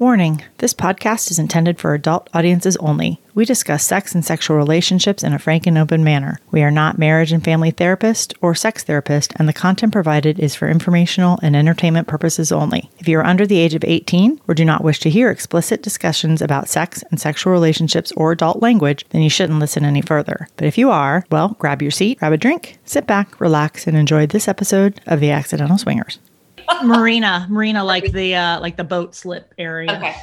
Warning this podcast is intended for adult audiences only. We discuss sex and sexual relationships in a frank and open manner. We are not marriage and family therapist or sex therapist, and the content provided is for informational and entertainment purposes only. If you are under the age of 18 or do not wish to hear explicit discussions about sex and sexual relationships or adult language, then you shouldn't listen any further. But if you are, well, grab your seat, grab a drink, sit back, relax, and enjoy this episode of The Accidental Swingers. Marina, marina, like the uh, like the boat slip area. Okay.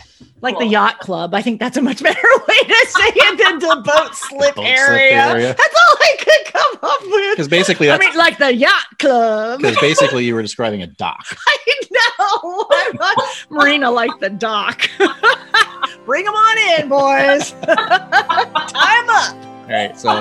Like the yacht club. I think that's a much better way to say it than the boat slip, Boat slip area. area. That's all I could come up with. Because basically, I mean, like the yacht club. because basically you were describing a dock. I know. Marina like the dock. Bring them on in, boys. Time up. All right, so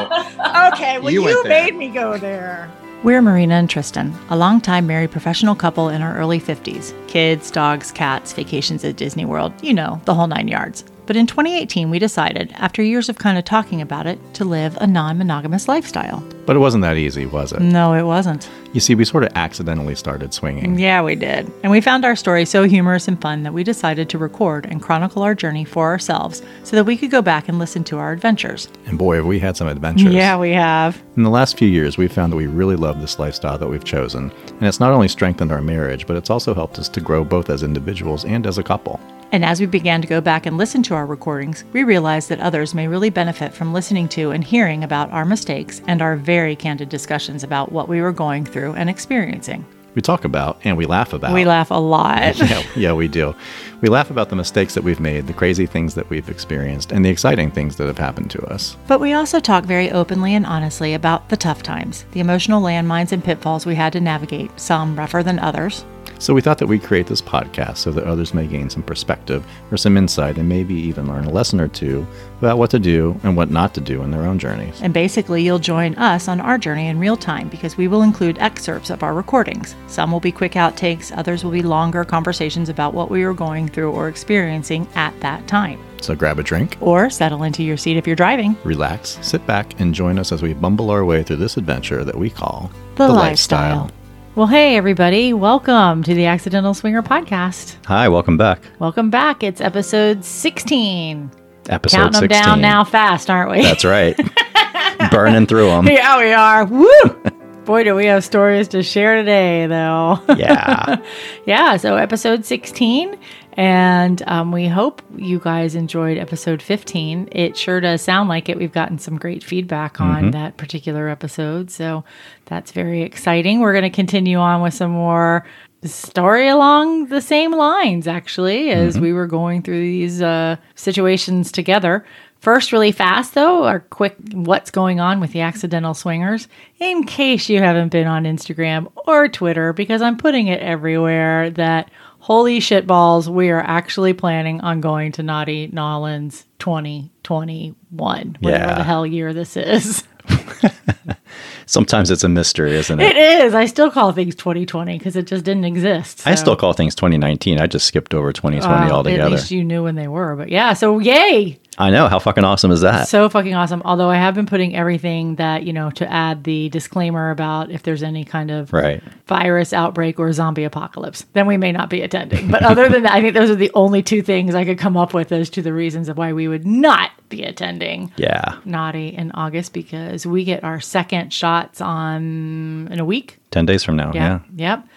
Okay, well, You you, made me go there. We're Myrina and Tristan, a longtime married professional couple in our early 50s. Kids, dogs, cats, vacations at Disney World, you know, the whole nine yards. But in 2018, we decided, after years of kind of talking about it, to live a non monogamous lifestyle. But it wasn't that easy, was it? No, it wasn't. You see, we sort of accidentally started swinging. Yeah, we did. And we found our story so humorous and fun that we decided to record and chronicle our journey for ourselves so that we could go back and listen to our adventures. And boy, have we had some adventures. Yeah, we have. In the last few years, we've found that we really love this lifestyle that we've chosen. And it's not only strengthened our marriage, but it's also helped us to grow both as individuals and as a couple. And as we began to go back and listen to our recordings, we realized that others may really benefit from listening to and hearing about our mistakes and our very candid discussions about what we were going through and experiencing. We talk about and we laugh about. We laugh a lot. yeah, yeah, we do. We laugh about the mistakes that we've made, the crazy things that we've experienced, and the exciting things that have happened to us. But we also talk very openly and honestly about the tough times, the emotional landmines and pitfalls we had to navigate, some rougher than others. So we thought that we'd create this podcast so that others may gain some perspective or some insight and maybe even learn a lesson or two about what to do and what not to do in their own journeys. And basically, you'll join us on our journey in real time because we will include excerpts of our recordings. Some will be quick outtakes, others will be longer conversations about what we were going through or experiencing at that time. So grab a drink, Or settle into your seat if you're driving. relax, sit back, and join us as we bumble our way through this adventure that we call The, lifestyle. Well, hey, everybody. Welcome to the Accidental Swinger Podcast. Hi, welcome back. Welcome back. It's episode 16. Episode Counting them 16. down now fast, aren't we? That's right. Burning through them. yeah, we are. Woo! Boy, do we have stories to share today, though. Yeah. yeah, so episode 16. And um, we hope you guys enjoyed episode 15. It sure does sound like it. We've gotten some great feedback on that particular episode. So that's very exciting. We're going to continue on with some more story along the same lines, actually, as we were going through these uh, situations together. First, really fast though, our quick what's going on with the accidental swingers, in case you haven't been on Instagram or Twitter, because I'm putting it everywhere that holy shit balls, we are actually planning on going to Naughty N'Awlins 2021, whatever Yeah. the hell year this is. Sometimes it's a mystery, isn't it? It is. I still call things 2020 because it just didn't exist. I still call things 2019. I just skipped over 2020 Well, At altogether. least you knew when they were. But yeah, so yay. I know. How fucking awesome is that? So fucking awesome. Although I have been putting everything that, you know, to add the disclaimer about if there's any kind of right. virus outbreak or zombie apocalypse, then we may not be attending. But other than that, I think those are the only two things I could come up with as to the reasons of why we would not be attending Yeah. Naughty in August because we get our second shots on in a week. 10 days from now. Yeah. Yeah. Yep.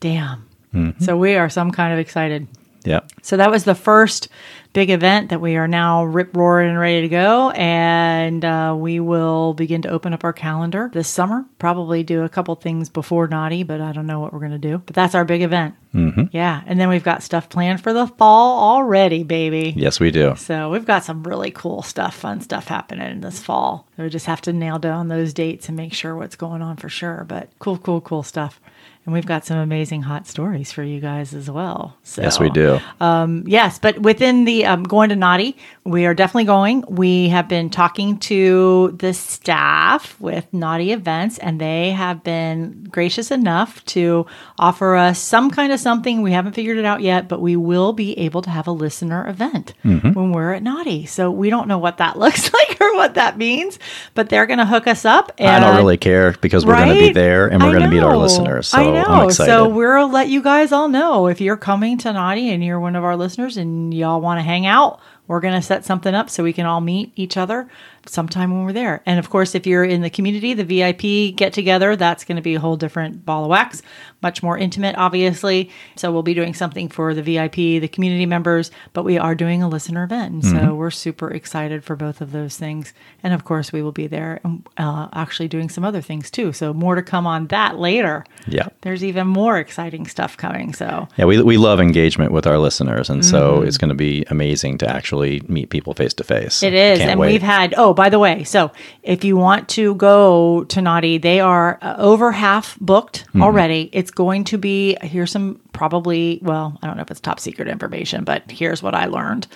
Damn. Mm-hmm. So we are some kind of excited. Yeah. So that was the first big event that we are now rip roaring and ready to go. And uh, we will begin to open up our calendar this summer. Probably do a couple things before Naughty, but I don't know what we're going to do. But that's our big event. Mm-hmm. Yeah. And then we've got stuff planned for the fall already, baby. Yes, we do. So we've got some really cool stuff, fun stuff happening this fall. So we just have to nail down those dates and make sure what's going on for sure. But cool, cool, cool stuff. And we've got some amazing hot stories for you guys as well. So, Yes, we do. Yes, but within the um, going to Naughty, we are definitely going. We have been talking to the staff with Naughty Events, and they have been gracious enough to offer us some kind of something. We haven't figured it out yet, but we will be able to have a listener event when we're at Naughty. So we don't know what that looks like or what that means, but they're going to hook us up. And, I don't really care because we're going to be there and we're going to meet our listeners. So know. So we'll let you guys all know if you're coming to Naughty and you're one of our listeners and y'all want to hang out. We're going to set something up so we can all meet each other sometime when we're there. And of course, if you're in the community, the VIP get together, that's going to be a whole different ball of wax, much more intimate, obviously. So we'll be doing something for the VIP, the community members, but we are doing a listener event. And Mm-hmm. so we're super excited for both of those things. And of course, we will be there and uh, actually doing some other things too. So more to come on that later. yeah. There's even more exciting stuff coming. So Yeah, we, we love engagement with our listeners. And so it's going to be amazing to actually meet people face to face. Mm-hmm. It is. And wait. we've had, oh, by the way, so if you want to go to Naughty, they are uh, over half booked Mm-hmm. already. It's going to be, here's some probably, well, I don't know if it's top secret information, but here's what I learned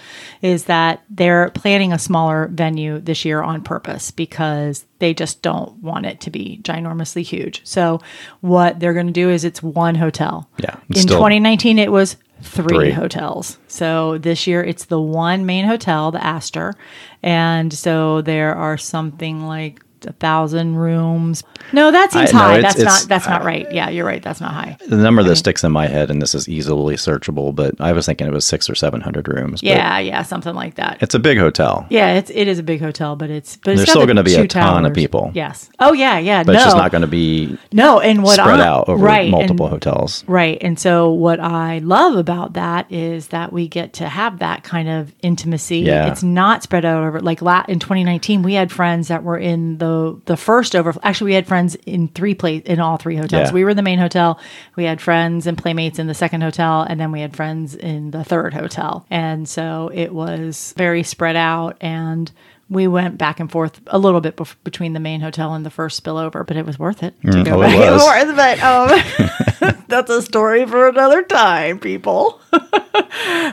is that they're planning a smaller venue this year on purpose because they just don't want it to be ginormously huge. So what they're going to do is it's one hotel. Yeah, In still- 2019, it was three, Three. hotels. So this year it's the one main hotel, the Astor. And so there are something like a thousand rooms. No, that seems I- no, high. it's- that's not that's not right. Yeah, you're right. That's not high. the number that sticks in my head, and this is easily searchable, but I was thinking it was six or 700 rooms. Yeah, yeah, something like that. It's a big hotel. Yeah, it's it is a big hotel, but it's but There's it's still gonna be a two ton of people. Yes. Oh yeah, yeah. But no, it's just not going to be no. And what spread I, out over right, multiple and- hotels. Right. And so what I love about that is that we get to have that kind of intimacy. Yeah. It's not spread out over like la- in 2019 we had friends that were in the the first overflow, actually we had friends in three place in all three hotels. Yeah. We were in the main hotel, we had friends and playmates in the second hotel and then we had friends in the third hotel. And so it was very spread out and we went back and forth a little bit bef- between the main hotel and the first spillover, but it was worth it to go oh, back and forth. But um, that's a story for another time, people.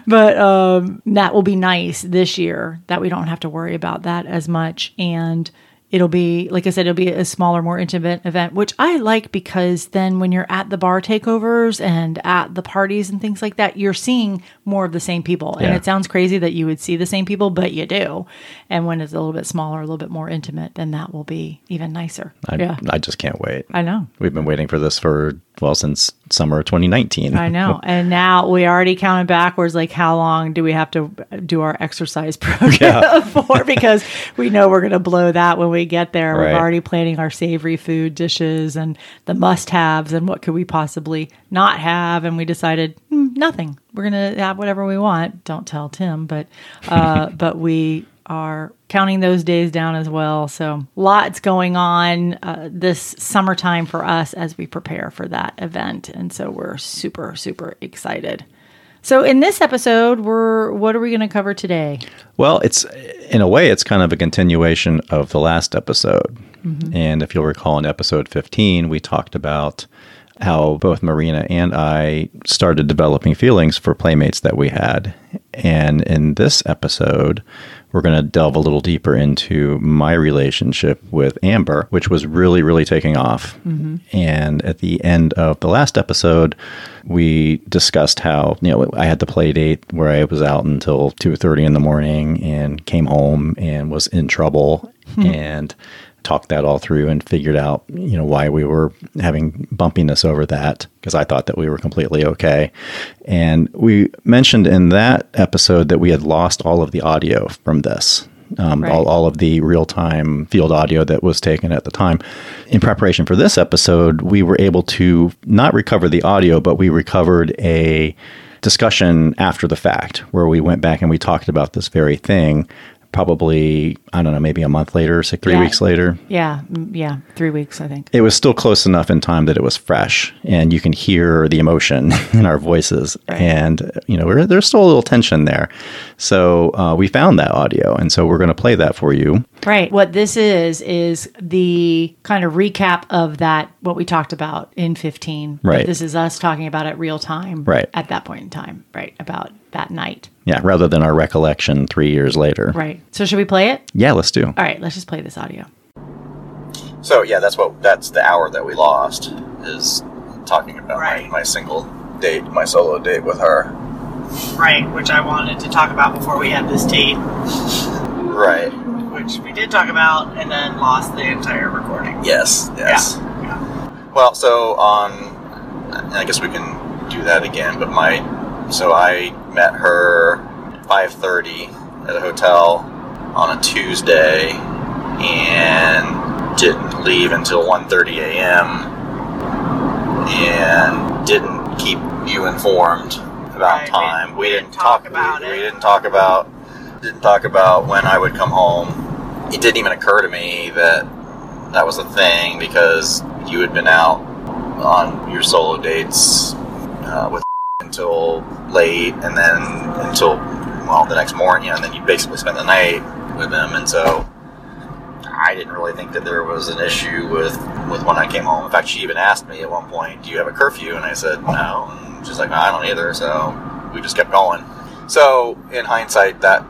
but um, that will be nice this year that we don't have to worry about that as much. And it'll be, like I said, it'll be a smaller, more intimate event, which I like because then when you're at the bar takeovers and at the parties and things like that, you're seeing more of the same people. And it sounds crazy that you would see the same people, but you do. And when it's a little bit smaller, a little bit more intimate, then that will be even nicer. I, yeah. I just can't wait. I know. We've been waiting for this for, well, since summer of 2019. I know. And now we already counted backwards like how long do we have to do our exercise program for because we know we're going to blow that when we get there. Right. We're already planning our savory food dishes and the must-haves and what could we possibly not have and we decided "Hmm, nothing. We're going to have whatever we want. Don't tell Tim, but uh but we are counting those days down as well. So lots going on uh, this summertime for us as we prepare for that event, and so we're super super excited. So in this episode, we're what are we going to cover today? Well, it's in a way, it's kind of a continuation of the last episode. And if you'll recall, in episode 15, we talked about how both Myrina and I started developing feelings for playmates that we had. And in this episode, we're going to delve a little deeper into my relationship with Amber, which was really, really taking off. Mm-hmm. And at the end of the last episode, we discussed how you know I had the play date where I was out until two thirty in the morning and came home and was in trouble. Hmm. And talked that all through and figured out you know why we were having bumpiness over that because I thought that we were completely okay and we mentioned in that episode that we had lost all of the audio from this um, Right. all, all of the real time field audio that was taken at the time. In preparation for this episode, we were able to not recover the audio, but we recovered a discussion after the fact where we went back and we talked about this very thing. Probably, I don't know, maybe a month later, say three Yeah. weeks later. Yeah, mm, yeah, three weeks I think. It was still close enough in time that it was fresh, and you can hear the emotion in our voices. And you know, we're, there's still a little tension there. So uh, we found that audio, and so we're going to play that for you. Right. What this is is the kind of recap of that what we talked about in 15. Right. This is us talking about it real time Right. at that point in time, right? About that night. Yeah, rather than our recollection three years later. Right. So should we play it? Yeah, let's do. All right, let's just play this audio. So yeah, that's what that's the hour that we lost is talking about Right. my, my single date, my solo date with her. Right, which I wanted to talk about before we had this date, Right. which which we did talk about, and then lost the entire recording. Yes, yes. Well, so on, I guess we can do that again. But my, so I met her 5:30 at a hotel on a Tuesday, and didn't leave until 1:30 a.m. and didn't keep you informed about Right, we- time. we didn't didn't talk about we, it. We didn't talk about didn't talk about when I would come home. It didn't even occur to me that that was a thing because you had been out on your solo dates uh, with until late, and then until well the next morning, and then you basically spend the night with them, and so. I didn't really think that there was an issue with, with when I came home. In fact, she even asked me at one point, "Do you have a curfew?" And I said, "No." And she's like, no, "I don't either." So we just kept going. So in hindsight, that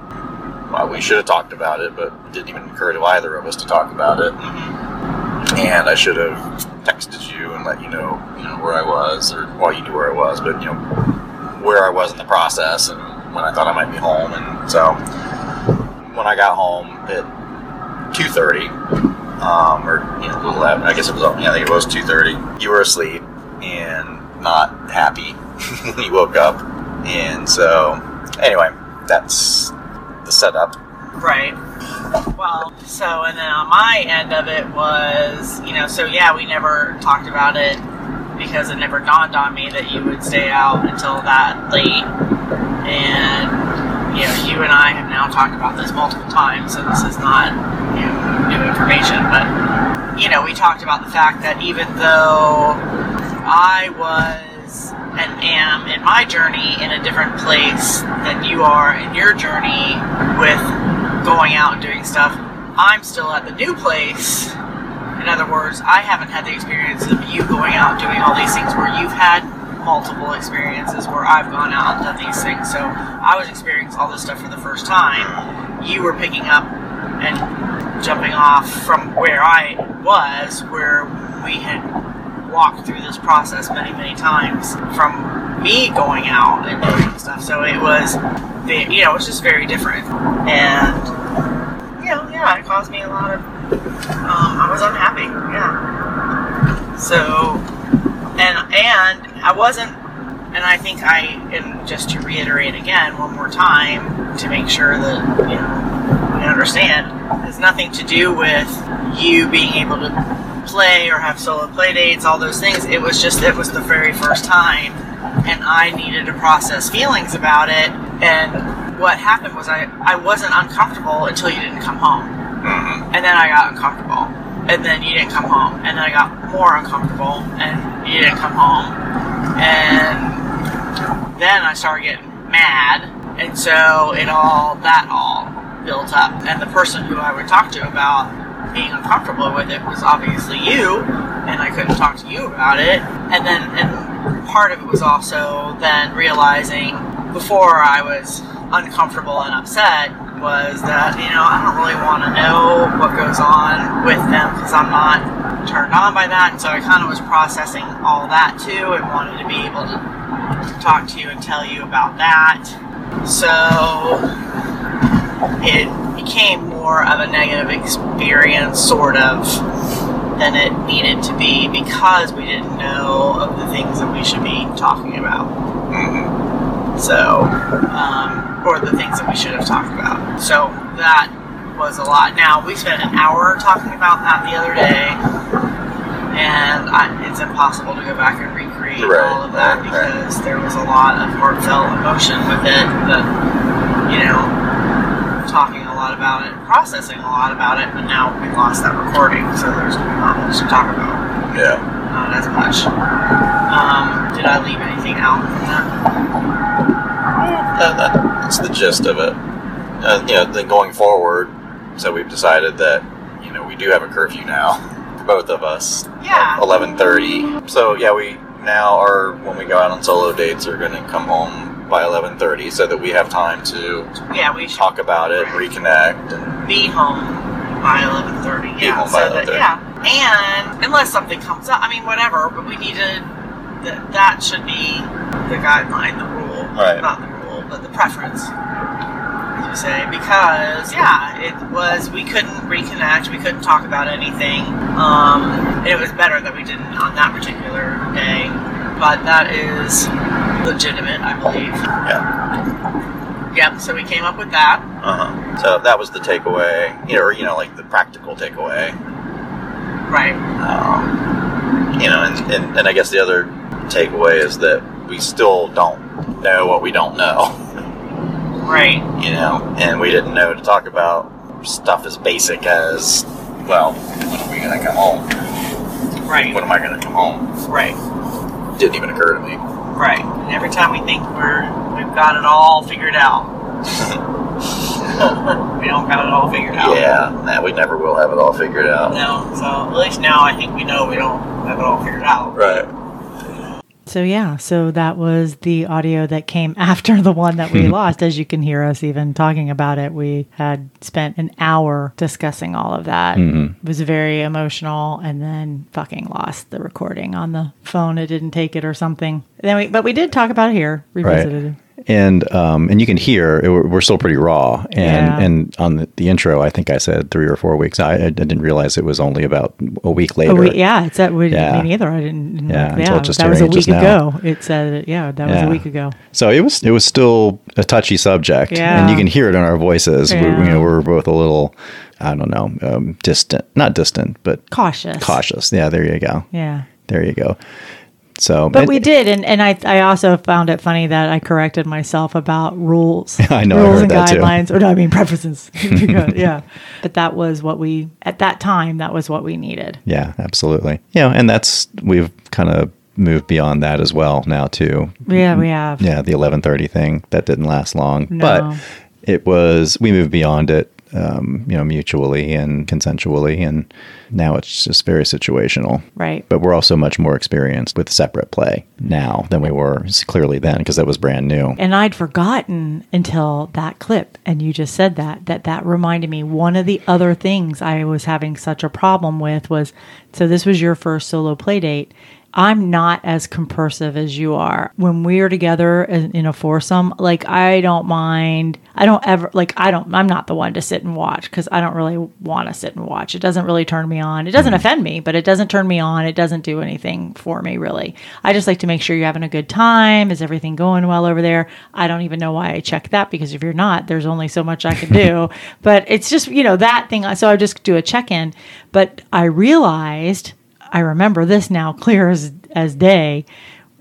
well, we should have talked about it, but it didn't even occur to either of us to talk about it. Mm-hmm. And I should have texted you and let you know, you know, where I was, or well, you knew where I was, but you know, where I was in the process and when I thought I might be home. And so when I got home at two thirty, um, or you know, a little after, I guess it was. Yeah, I think it was two thirty. You were asleep and not happy. when you woke up, and so anyway, that's the setup. Right. Well, so and then on my end of it was, you know, so yeah, we never talked about it because it never dawned on me that you would stay out until that late. And you know, you and I have now talked about this multiple times, so this is not you know, new information. But you know, we talked about the fact that even though I was and am in my journey in a different place than you are in your journey with going out and doing stuff, I'm still at the new place. In other words, I haven't had the experience of you going out and doing all these things where you've had multiple experiences where I've gone out and done these things. So I was experiencing all this stuff for the first time. You were picking up and jumping off from where I was, where we had walked through this process many, many times from me going out and doing stuff. So it was, you know, it was just very different. And, you know, yeah, it caused me a lot of, um, I was unhappy. Yeah. So, and, and I wasn't, and I think I, and just to reiterate again one more time to make sure that, you know, we understand, has nothing to do with you being able to play or have solo play dates, all those things. It was just, it was the very first time, and I needed to process feelings about it. And what happened was I, I wasn't uncomfortable until you didn't come home. Mm-hmm. And then I got uncomfortable. And then you didn't come home. And then I got more uncomfortable, and you didn't come home. And then I started getting mad. And so it all, that all built up. And the person who I would talk to about being uncomfortable with it was obviously you, and I couldn't talk to you about it. And then, and part of it was also then realizing before I was uncomfortable and upset was that, you know, I don't really want to know what goes on with them because I'm not turned on by that. And so I kind of was processing all that too and wanted to be able to talk to you and tell you about that. So it became more of a negative experience, sort of, than it needed to be because we didn't know of the things that we should be talking about. So, um, or the things that we should have talked about. So that was a lot. Now, we spent an hour talking about that the other day, and I, it's impossible to go back and recreate Right, all of that because there was a lot of heartfelt emotion with it. But, you know, talking a lot about it, processing a lot about it, but now we lost that recording, so there's not much to talk about. Yeah. Not as much. Um, did I leave anything out from that? That, that, that's the gist of it. Uh, you know, then going forward, so we've decided that you know we do have a curfew now, both of us. Yeah. Eleven thirty. So yeah, we now are when we go out on solo dates are going to come home by eleven thirty, so that we have time to Yeah, we should talk about it, reconnect, and be home by eleven thirty. Be Yeah, home by so that, yeah, and unless something comes up, I mean, whatever. But we need to. That that should be the guideline, the rule, Right. not the rule, but the preference. As you say because yeah, it was we couldn't reconnect, we couldn't talk about anything. Um, it was better that we didn't on that particular day, but that is legitimate, I believe. Yeah. Yep. So we came up with that. Uh-huh. So that was the takeaway, you know, or you know, like the practical takeaway. Right. Um, you know, and, and, and I guess the other takeaway is that we still don't know what we don't know. Right. You know, and we didn't know to talk about stuff as basic as, well, when are we going to come home? Right. When am I going to come home? Right. Didn't even occur to me. Right. And every time we think we're we've got it all figured out, we don't got it all figured out. Yeah, nah, we never will have it all figured out. No. So at least now I think we know we don't have it all figured out. Right. So yeah, so that was the audio that came after the one that we hmm. lost. As you can hear us even talking about it, we had spent an hour discussing all of that. Hmm. It was very emotional, and then fucking lost the recording on the phone. It didn't take it or something. Then we, but we did talk about it here, revisited it. And um, and you can hear it, we're still pretty raw. And Yeah. and on the, the intro, I think I said three or four weeks. I, I didn't realize it was only about a week later. Oh, we, yeah, it's that. We, Yeah. Me neither. I didn't. didn't Yeah, just that was a week now. ago. It said, yeah, that was a week ago. So it was it was still a touchy subject, Yeah. and you can hear it in our voices. We, Yeah. you know, we're both a little, I don't know, um, distant, not distant, but Cautious. cautious. Yeah, there you go. Yeah. There you go. So, But and- we did, and, and I I also found it funny that I corrected myself about rules. I know, I rules heard and that too. guidelines, or no, I mean preferences. Yeah, but that was what we at that time. That was what we needed. Yeah, absolutely. Yeah, and that's we've kind of moved beyond that as well now too. Yeah, we have. Yeah, the eleven thirty thing that didn't last long, No. but it was we moved beyond it, um, you know, mutually and consensually, and now it's just very situational. Right. But we're also much more experienced with separate play now than we were clearly then because that was brand new. And I'd forgotten until that clip, and you just said that that that reminded me. One of the other things I was having such a problem with was, so this was your first solo play date. I'm not as compersive as you are. When we are together in in a foursome, like I don't mind. I don't ever like I don't. I'm not the one to sit and watch because I don't really want to sit and watch. It doesn't really turn me on. It doesn't mm-hmm. offend me, but it doesn't turn me on. It doesn't do anything for me really. I just like to make sure you're having a good time. Is everything going well over there? I don't even know why I check that because if you're not, there's only so much I can do. but it's just you know that thing. So I just do a check in. But I realized I remember this now clear as, as day.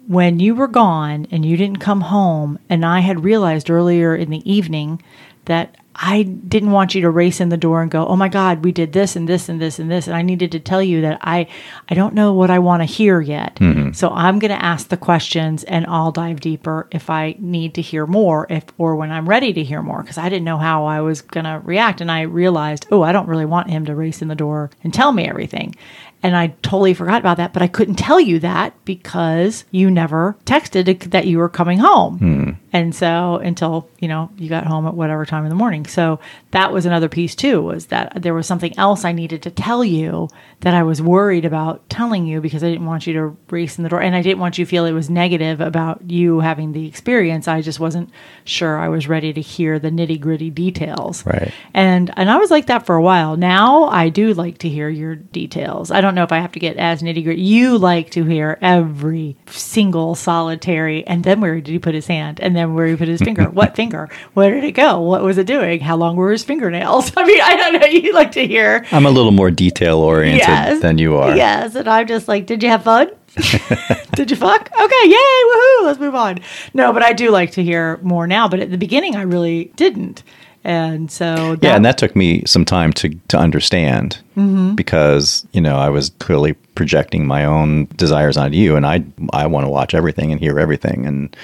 When you were gone and you didn't come home, and I had realized earlier in the evening that I didn't want you to race in the door and go, "Oh my God, we did this and this and this and this," and I needed to tell you that I, I don't know what I want to hear yet. Mm-hmm. So I'm going to ask the questions, and I'll dive deeper if I need to hear more, if or when I'm ready to hear more, because I didn't know how I was going to react, and I realized, oh, I don't really want him to race in the door and tell me everything. And I totally forgot about that, but I couldn't tell you that because you never texted that you were coming home. Hmm. And so until, you know, you got home at whatever time in the morning. So that was another piece too, was that there was something else I needed to tell you that I was worried about telling you because I didn't want you to race in the door. And I didn't want you to feel it was negative about you having the experience. I just wasn't sure I was ready to hear the nitty gritty details. Right. And and I was like that for a while. Now I do like to hear your details. I don't know if I have to get as nitty gritty. You like to hear every single solitary. And then where did he put his hand? And then where he put his finger? what finger? Where did it go? What was it doing? How long were his fingernails? I mean, I don't know. You like to hear. I'm a little more detail oriented Yes. than you are. Yes, and I'm just like, did you have fun? did you fuck? Okay, yay, woohoo, let's move on. No, but I do like to hear more now. But at the beginning, I really didn't, and so Yeah, and that took me some time to to understand Mm-hmm. because you know I was clearly projecting my own desires onto you, and I I want to watch everything and hear everything and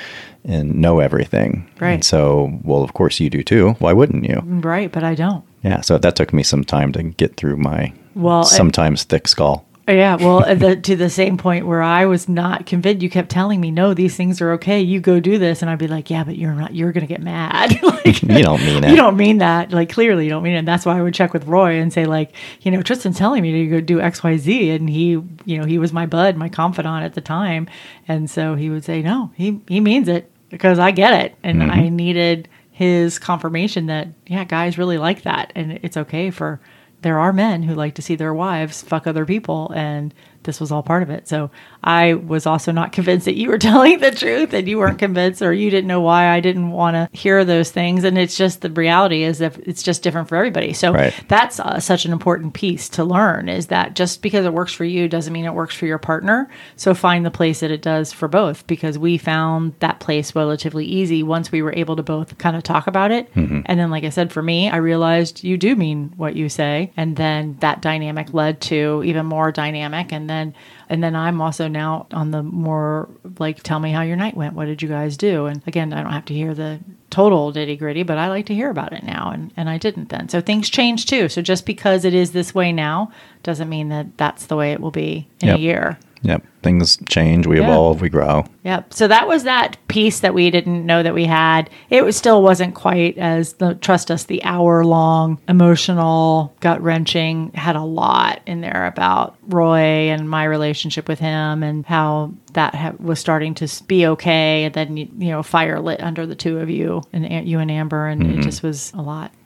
and know everything. Right. And so, well, of course you do too. Why wouldn't you? right, but I don't. Yeah. So that took me some time to get through my Well, it- sometimes thick skull. Yeah, well, uh, the, to the same point where I was not convinced. You kept telling me, "No, these things are okay. You go do this," and I'd be like, "Yeah, but you're not. You're gonna get mad. like, You don't mean it. You don't mean that. Like, clearly, you don't mean it. And that's why I would check with Roy and say, like, you know, Tristan's telling me to go do X, Y, Z, and he, you know, he was my bud, my confidant at the time, and so he would say, "No, he he means it because I get it, and I needed." his confirmation that yeah, guys really like that, and it's okay for. There are men who like to see their wives fuck other people, and this was all part of it. So I was also not convinced that you were telling the truth and you weren't convinced or you didn't know why I didn't want to hear those things. And it's just the reality is that it's just different for everybody. So Right. that's uh, such an important piece to learn is that just because it works for you doesn't mean it works for your partner. So find the place that it does for both because we found that place relatively easy once we were able to both kind of talk about it. And then, like I said, for me, I realized you do mean what you say. And then that dynamic led to even more dynamic. And then, and then I'm also now on the more like, tell me how your night went. What did you guys do? And again, I don't have to hear the total nitty gritty, but I like to hear about it now. And, and I didn't then. So things change too. So just because it is this way now doesn't mean that that's the way it will be in Yep. a year. Yep. Things change, we Yeah. evolve, we grow. Yep. So that was that piece that we didn't know that we had. It was still wasn't quite as the trust us the hour long emotional gut wrenching had a lot in there about Roy and my relationship with him and how that ha- was starting to be okay and then you know fire lit under the two of you and you and Amber and it mm-hmm. just was a lot in that regard.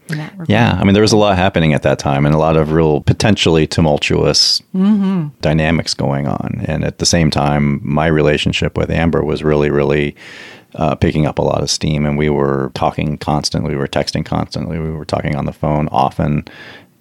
Yeah, I mean, there was a lot happening at that time and a lot of real potentially tumultuous dynamics going on. And at the same time, my relationship with Amber was really, really uh, picking up a lot of steam. And we were talking constantly, we were texting constantly, we were talking on the phone often.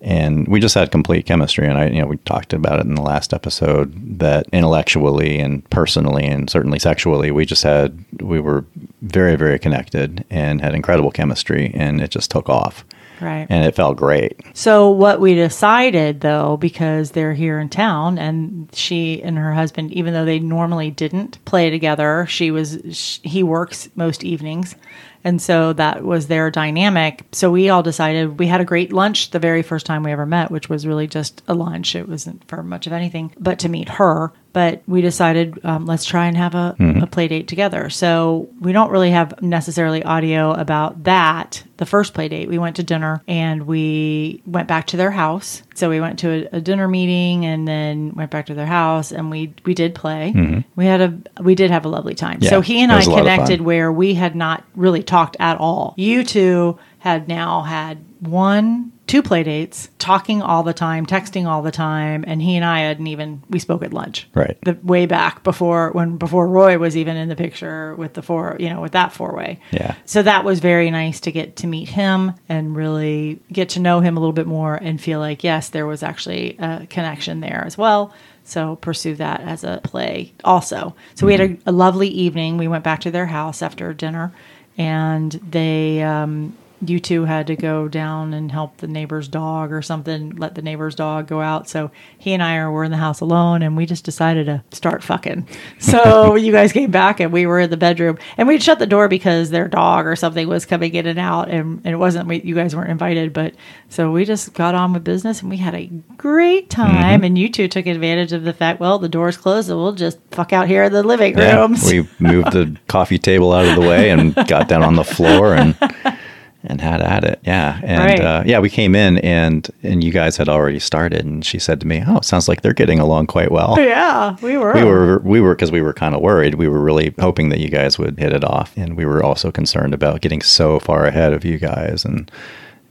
And we just had complete chemistry. And I, you know, we talked about it in the last episode that intellectually and personally and certainly sexually, we just had, we were very, very connected and had incredible chemistry. And it just took off Right. and it felt great. So what we decided though, because they're here in town, and she and her husband, even though they normally didn't play together, she was sh he works most evenings, and so that was their dynamic. So we all decided we had a great lunch the very first time we ever met, which was really just a lunch. It wasn't for much of anything, but to meet her. But we decided um, let's try and have a, a play date together. So we don't really have necessarily audio about that. The first play date, we went to dinner and we went back to their house. So we went to a, a dinner meeting and then went back to their house and we we did play. We had a we did have a lovely time. Yeah, so he and I was a lot of fun. connected where we had not really talked at all. You two had now had one, two play dates, talking all the time, texting all the time, and he and I hadn't even we spoke at lunch. Right. The way back before when before Roy was even in the picture with the four, you know, with that four way. Yeah. So that was very nice to get to meet him and really get to know him a little bit more and feel like yes, there was actually a connection there as well. So pursue that as a play also. So we had a, a lovely evening. We went back to their house after dinner, and they. Um, you two had to go down and help the neighbor's dog or something, let the neighbor's dog go out. So he and I were in the house alone and we just decided to start fucking. So you guys came back and we were in the bedroom and we'd shut the door because their dog or something was coming in and out and, and it wasn't, we, you guys weren't invited. But so we just got on with business and we had a great mm-hmm. time. And you two took advantage of the fact, well, the door's closed and we'll just fuck out here in the living Yeah, rooms. we moved the coffee table out of the way and got down on the floor and and had at it. Yeah, and Right. uh, yeah, we came in and and you guys had already started, and she said to me, "Oh, it sounds like they're getting along quite well." yeah, we were. We were we were because we were kind of worried. We were really hoping that you guys would hit it off, and we were also concerned about getting so far ahead of you guys, and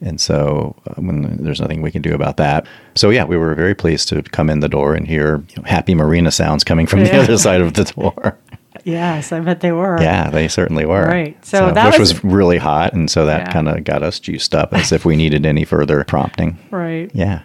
and so uh, when there's nothing we can do about that. So yeah, we were very pleased to come in the door and hear you know, happy Myrina sounds coming from the other side of the door. Yes, I bet they were. Yeah, they certainly were. Right. So that which was- was, really hot, and so that Yeah. kind of got us juiced up as if we needed any further prompting. Right. Yeah.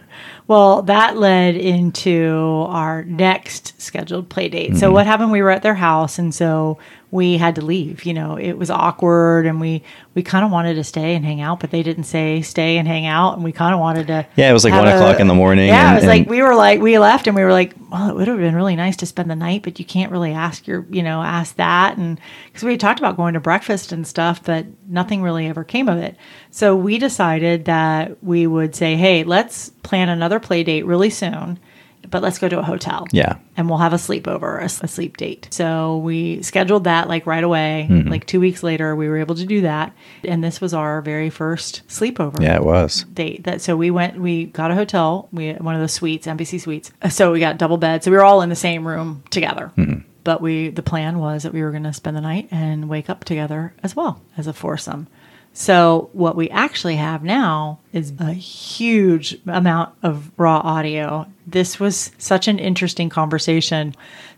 Well, that led into our next scheduled play date. So mm-hmm. what happened? We were at their house, and so we had to leave. You know, it was awkward, and we we kind of wanted to stay and hang out, but they didn't say stay and hang out, and we kind of wanted to. Yeah, it was like one o'clock in the morning, Yeah, and- it was like we were like we left, and we were like, well, it would have been really nice to spend the night, but you can't really ask your, you know, ask that, and because we had talked about going to breakfast and stuff, but nothing really ever came of it. So we decided that we would say, hey, let's plan another play date really soon, but let's go to a hotel. Yeah. And we'll have a sleepover, a sleep date. So we scheduled that like right away. Mm-hmm. Like two weeks later, we were able to do that. And this was our very first sleepover Yeah, it was. date that so we went we got a hotel we one of the suites Embassy Suites so we got double beds. so we were all in the same room together but we the plan was that we were going to spend the night and wake up together as well as a foursome So, what we actually have now is a huge amount of raw audio. This was such an interesting conversation.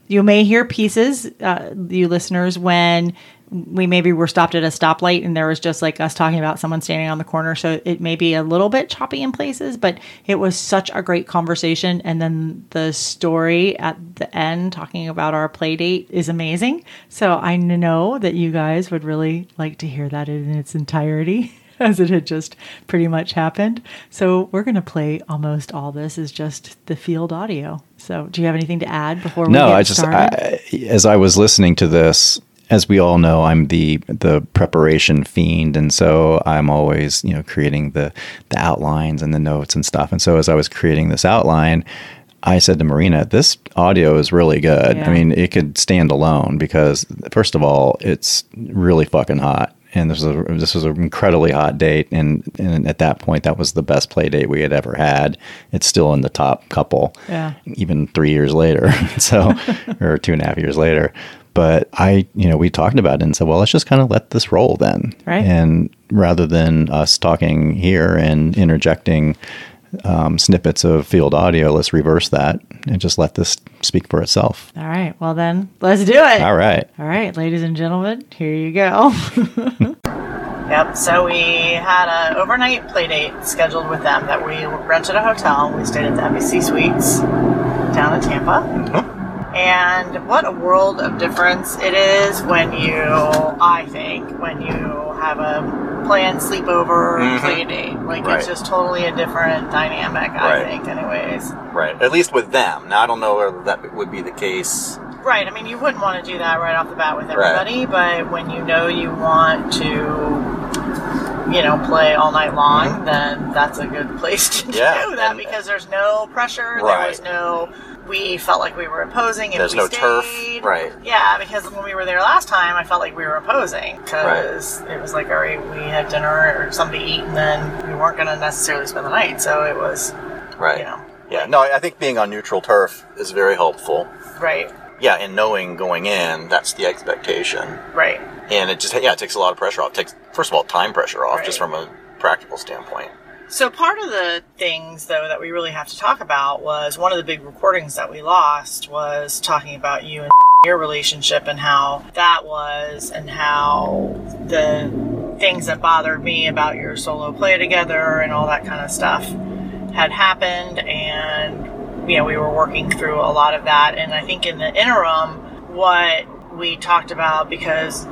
You may hear pieces, uh, you listeners, when we maybe were stopped at a stoplight and there was just like us talking about someone standing on the corner. So it may be a little bit choppy in places, but it was such a great conversation. And then the story at the end talking about our play date is amazing. So I know that you guys would really like to hear that in its entirety. As it had just pretty much happened. So, we're going to play almost all this is just the field audio. So, do you have anything to add before we no, get I just started? I, as I was listening to this, as we all know, I'm the the preparation fiend, and so I'm always you know creating the the outlines and the notes and stuff. And so as I was creating this outline, I said to Myrina, "This audio is really good. Yeah. I mean, it could stand alone because first of all, it's really fucking hot." And this was a, this was an incredibly hot date, and, and at that point, that was the best play date we had ever had. It's still in the top couple Yeah. even three years later. so, or two and a half years later. But I, you know, we talked about it and said, well, let's just kind of let this roll then. Right. And rather than us talking here and interjecting um, snippets of field audio, let's reverse that and just let this speak for itself. All right. Well, then let's do it. All right. All right, ladies and gentlemen, here you go. Yep. So we had an overnight play date scheduled with them that we rented a hotel. We stayed at the Embassy Suites down in Tampa. And what a world of difference it is when you, I think, when you have a planned sleepover Mhm. play date. Like Right. it's just totally a different dynamic, I Right. think, anyways. Right. At least with them. Now I don't know whether that would be the case. Right. I mean, you wouldn't want to do that right off the bat with everybody, but when you know you want to, you know, play all night long, then that's a good place to Mm-hmm. Yeah, do that and- because there's no pressure. There was no. We felt like we were imposing. If There's we no stayed. turf. Right. Yeah, because when we were there last time, I felt like we were imposing because it was like, all right, we had dinner or something to eat, and then we weren't going to necessarily spend the night. So it was, Right. you know, Yeah. No, I think being on neutral turf is very helpful. right, Yeah, and knowing going in, that's the expectation. right. And it just yeah, it takes a lot of pressure off. It takes first of all time pressure off, Right. just from a practical standpoint. So part of the things though that we really have to talk about was one of the big recordings that we lost was talking about you and your relationship and how that was and how the things that bothered me about your solo play together and all that kind of stuff had happened. And you know we were working through a lot of that. And I think in the interim what we talked about because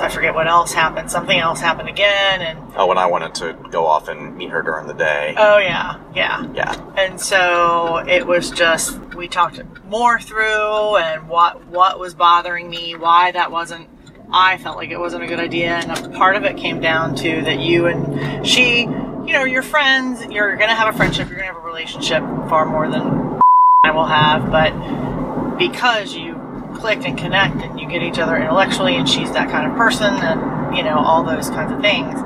I forget what else happened something else happened again and Oh, when I wanted to go off and meet her during the day. Oh yeah, yeah. yeah. And so it was just we talked more through and what what was bothering me, why that wasn't I felt like it wasn't a good idea and a part of it came down to that you and she, you know, you're friends, you're going to have a friendship, you're going to have a relationship far more than I will have, but because you click and connect and you get each other intellectually and she's that kind of person and you know all those kinds of things.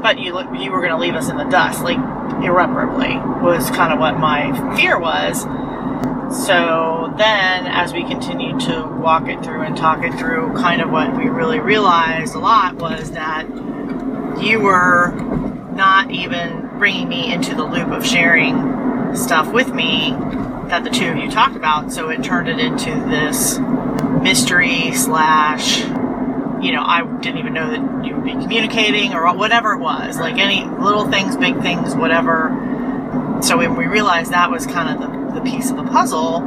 But you look, you were going to leave us in the dust like irreparably was kind of what my fear was. So then as we continued to walk it through and talk it through kind of what we really realized a lot was that you were not even bringing me into the loop of sharing stuff with me that the two of you talked about. So it turned it into this mystery slash you know i didn't even know that you would be communicating or whatever it was like any little things big things whatever so when we realized that was kind of the, the piece of the puzzle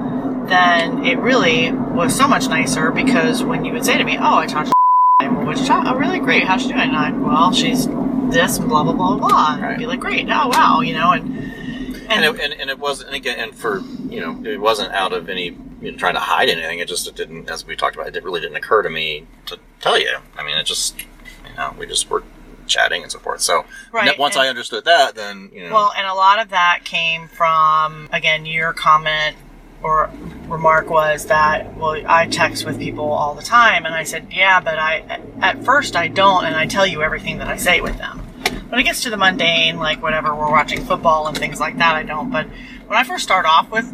then it really was so much nicer because when you would say to me oh i talked to and well, what'd you talk? Oh, really great. How's she doing? And I, well, she's this and blah blah blah blah. And I'd be like, great. Oh wow, you know, and And it, and, and it wasn't and again and for you know it wasn't out of any you know, trying to hide anything. It just it didn't as we talked about. It really didn't occur to me to tell you. I mean, it just you know we just were chatting and so forth. So Right, once and- I understood that, then you know Well, and a lot of that came from, again, your comment or remark was that, well, I text with people all the time. And I said, yeah, but I, at first I don't, and I tell you everything that I say with them. When it gets to the mundane, like whatever, we're watching football and things like that, I don't. But when I first start off with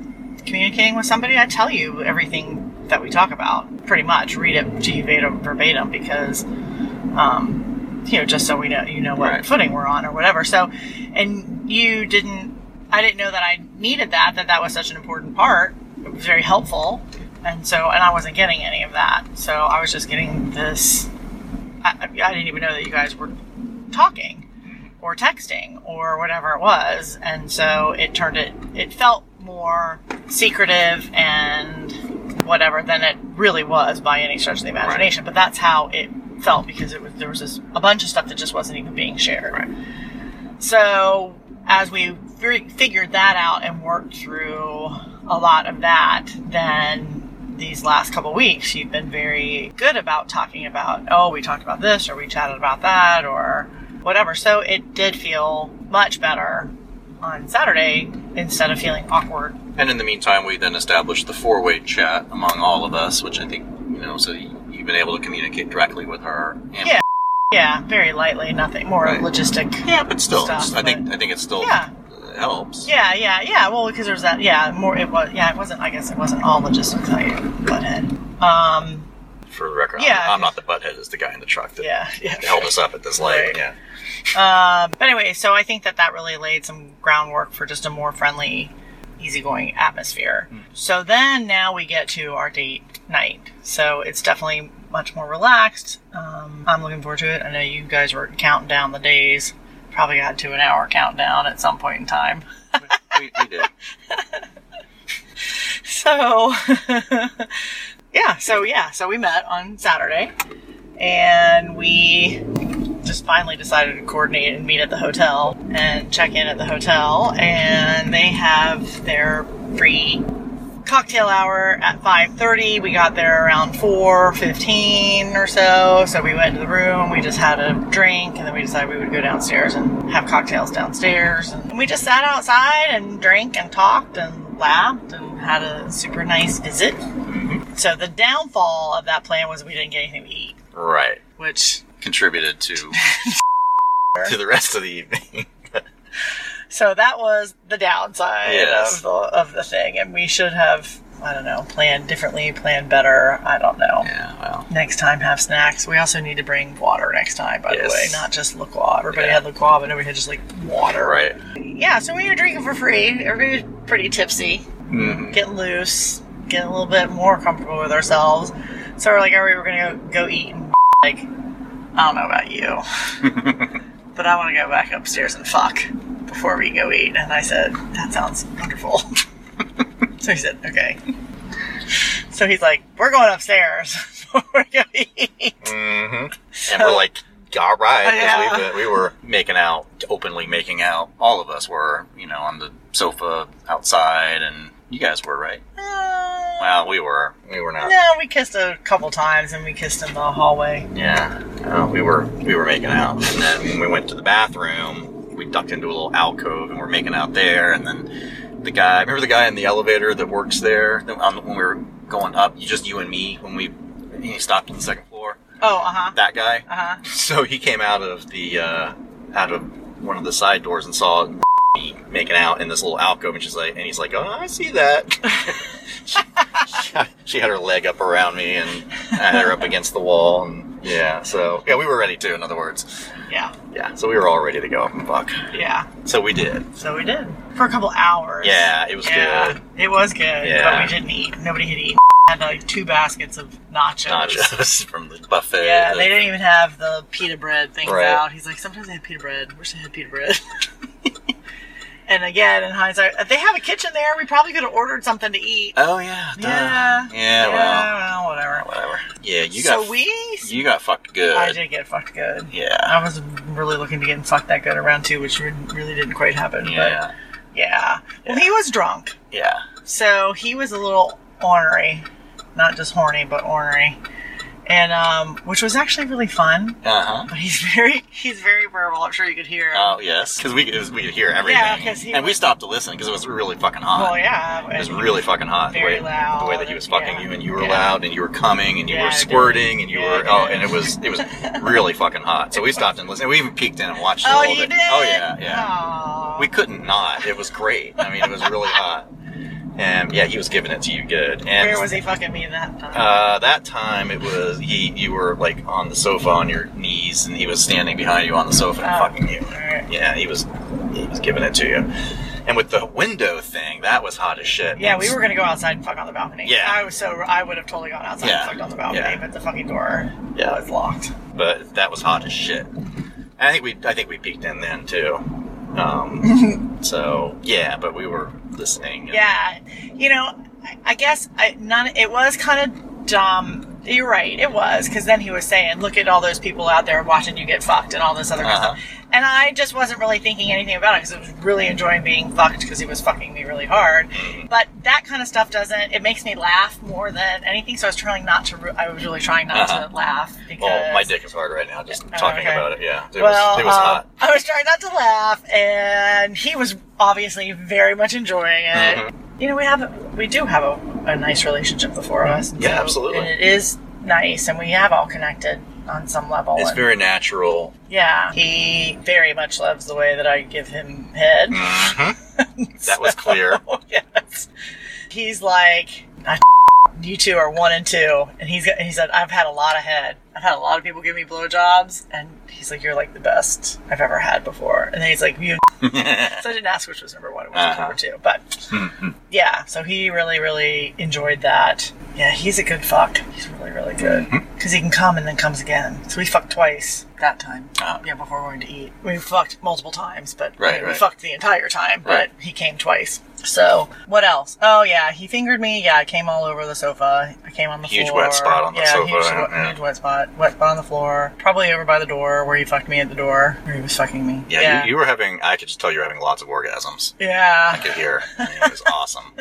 communicating with somebody, I tell you everything that we talk about, pretty much. Read it to you verbatim, because um, you know, just so we know, you know what Right. footing we're on or whatever. So, and you didn't, I didn't know that I needed that, that that was such an important part. It was very helpful. And so, and I wasn't getting any of that. So I was just getting this, I, I didn't even know that you guys were talking or texting or whatever it was. And so it turned it, it felt more secretive and whatever than it really was by any stretch of the imagination. But that's how it felt because it was, there was this, a bunch of stuff that just wasn't even being shared. Right. So as we fi- figured that out and worked through a lot of that, then these last couple weeks, you've been very good about talking about, oh, we talked about this or we chatted about that or whatever. So it did feel much better on Saturday instead of feeling awkward. And in the meantime, we then established the four-way chat among all of us, which I think you know. So you- you've been able to communicate directly with her. And, Yeah. Yeah, very lightly, nothing more Right. logistic. Yeah, but still, Stuff, I think but- I think it still Yeah. helps. Yeah, yeah, yeah. Well, because there's that. Yeah, more. It was. Yeah, it wasn't. I guess it wasn't all logistics. I butthead. Um. For the record, Yeah. I'm, I'm not the butthead. It's the guy in the truck that Yeah. Yeah. held us up at this light. Right. Yeah. Um, but anyway, so I think that that really laid some groundwork for just a more friendly, easygoing atmosphere. So then now we get to our date night. So it's definitely much more relaxed. Um, I'm looking forward to it. I know you guys were counting down the days. Probably got to an hour countdown at some point in time. we, we did. So, yeah, so yeah, so we met on Saturday and we just finally decided to coordinate and meet at the hotel and check in at the hotel and they have their free cocktail hour at 5.30 we got there around 4.15 or so so we went to the room we just had a drink and then we decided we would go downstairs and have cocktails downstairs. And we just sat outside and drank and talked and laughed and had a super nice visit. Mm-hmm. So the downfall of that plan was we didn't get anything to eat. Right. which Contributed to to the rest of the evening. so that was the downside Yes. of, the, of the thing and we should have i don't know planned differently planned better i don't know yeah. Well. next time have snacks. We also need to bring water next time, by Yes. the way, not just LaCroix. Everybody Yeah. had LaCroix, but nobody had just like water. Right. Yeah, so we were drinking for free. Everybody was pretty tipsy, Mhm. getting loose, getting a little bit more comfortable with ourselves. So we're like, all right, we're gonna go, go eat. And like, I don't know about you, but I want to go back upstairs and fuck before we go eat. And I said, that sounds wonderful. so he said, okay. So he's like, we're going upstairs before we go eat. Mm-hmm. And we're like, all right, Yeah. we, we were making out, openly making out. All of us were, you know, on the sofa outside, and you guys were, right? Well, we were. We were not. no, we kissed a couple times and we kissed in the hallway. Yeah, uh, we were we were making out, and then when we went to the bathroom, we ducked into a little alcove and we're making out there. And then the guy, remember the guy in the elevator that works there on, when we were going up, just you and me when we he stopped on the second floor. Oh, uh huh. That guy. Uh huh. So he came out of the uh, out of one of the side doors and saw making out in this little alcove, and she's like, and he's like, "Oh, I see that." she, she had her leg up around me, and I had her up against the wall, and yeah. So yeah, we were ready too. In other words, Yeah. yeah. So we were all ready to go up and fuck. Yeah. So we did. So we did for a couple hours. Yeah, it was Yeah, good. it was good. Yeah. But we didn't eat. Nobody had eaten. Had like two baskets of nachos. Nachos from the buffet. Yeah, they didn't even have the pita bread things Right. out. He's like, sometimes they have pita bread. Wish they had pita bread. and again, in hindsight, if they have a kitchen there, we probably could have ordered something to eat. Oh yeah. duh. Yeah. Yeah. Well. well, whatever. Whatever. Yeah, you got. so we. You got fucked good. I did get fucked good. Yeah. I was really looking to get fucked that good around two, which really didn't quite happen. Yeah. But yeah. Well, he was drunk. Yeah. So he was a little ornery. Not just horny, but ornery. And, um, which was actually really fun. Uh huh. But he's very, he's very verbal. I'm sure you could hear him. Oh yes, because we was, we could hear everything. Yeah, 'cause he and we stopped to listen because it was really fucking hot. well, yeah. It was really fucking hot. The very way, loud the way that he was fucking yeah. you, and you were Yeah. loud, and you were coming, and you Yeah, were squirting, and you were oh, and it was it was really fucking hot. So we stopped and listened. We even peeked in and watched Oh, little you bit. did? Oh yeah, yeah. Aw. We couldn't not. It was great. I mean, it was really hot. And yeah, he was giving it to you good. And Where was he fucking me that time? Uh, that time it was he. You were like on the sofa on your knees, and he was standing behind you on the sofa and Oh, fucking you. alright. Yeah, he was. He was giving it to you. And with the window thing, that was hot as shit. Yeah, we were gonna go outside and fuck on the balcony. Yeah. I was so I would have totally gone outside Yeah. and fucked on the balcony, Yeah. but the fucking door Yeah. was locked. but that was hot as shit. I think we. I think we peeked in then too. Um, so yeah, but we were listening. Yeah, you know, I, I guess I none. It was kind of dumb. You're right, it was because then he was saying, "Look at all those people out there watching you get fucked and all this other Uh-huh. stuff." And I just wasn't really thinking anything about it because I was really enjoying being fucked because he was fucking me really hard. Mm-hmm. But that kind of stuff doesn't. It makes me laugh more than anything. So I was trying not to. I was really trying not Uh-huh. to laugh because. Well, my dick is hard right now just Oh, talking okay. about it. Yeah, it well, was. It was um, hot. I was trying not to laugh, and he was obviously very much enjoying it. Mhm. You know, we have we do have a, a nice relationship before us. Yeah, absolutely. And it is nice, and we have all connected on some level. It's and- very natural. yeah. He very much loves the way that I give him head. hmm That was clear. yes. He's like, I you two are one and two, and he's got, he said, I've had a lot of head. I've had a lot of people give me blowjobs, and he's like, you're like the best I've ever had before. And then he's like, you. So I didn't ask which was number one, it was Uh-huh. number two, but yeah. So he really, really enjoyed that. Yeah, he's a good fuck. He's really, really good Mm-hmm. because he can come and then comes again. So we fucked twice that time. Ah. Yeah, before going to eat, we fucked multiple times, but Right, we right. fucked the entire time. But Right. he came twice. So what else? Oh yeah, he fingered me. Yeah, I came all over the sofa. I came on the Huge floor. wet spot on the yeah, sofa, Huge, yeah. huge wet spot. Wet spot on the floor. Probably over by the door where he fucked me at the door. Where he was fucking me. Yeah, You, you were having. I could just tell you were having lots of orgasms. yeah. I could hear. I mean, it was awesome.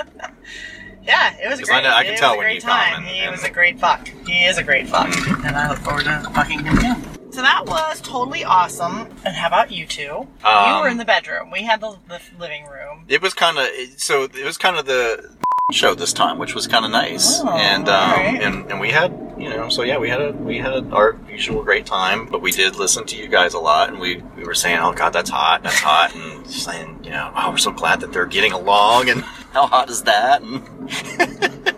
Yeah, it was Because I great. know- I can tell a when great you come time. and- he and- was a great fuck. He is a great fuck, and I look forward to fucking him again. So that was totally awesome. And how about you two? you Um, were in the bedroom. We had the, the living room. It was kind of so. It was kind of the show this time, which was kind of nice. Oh, and um, alright. and and we had you know so yeah we had a we had our usual great time, but we did listen to you guys a lot, and we we were saying oh god that's hot that's hot, and saying you know oh we're so glad that they're getting along, and how hot is that?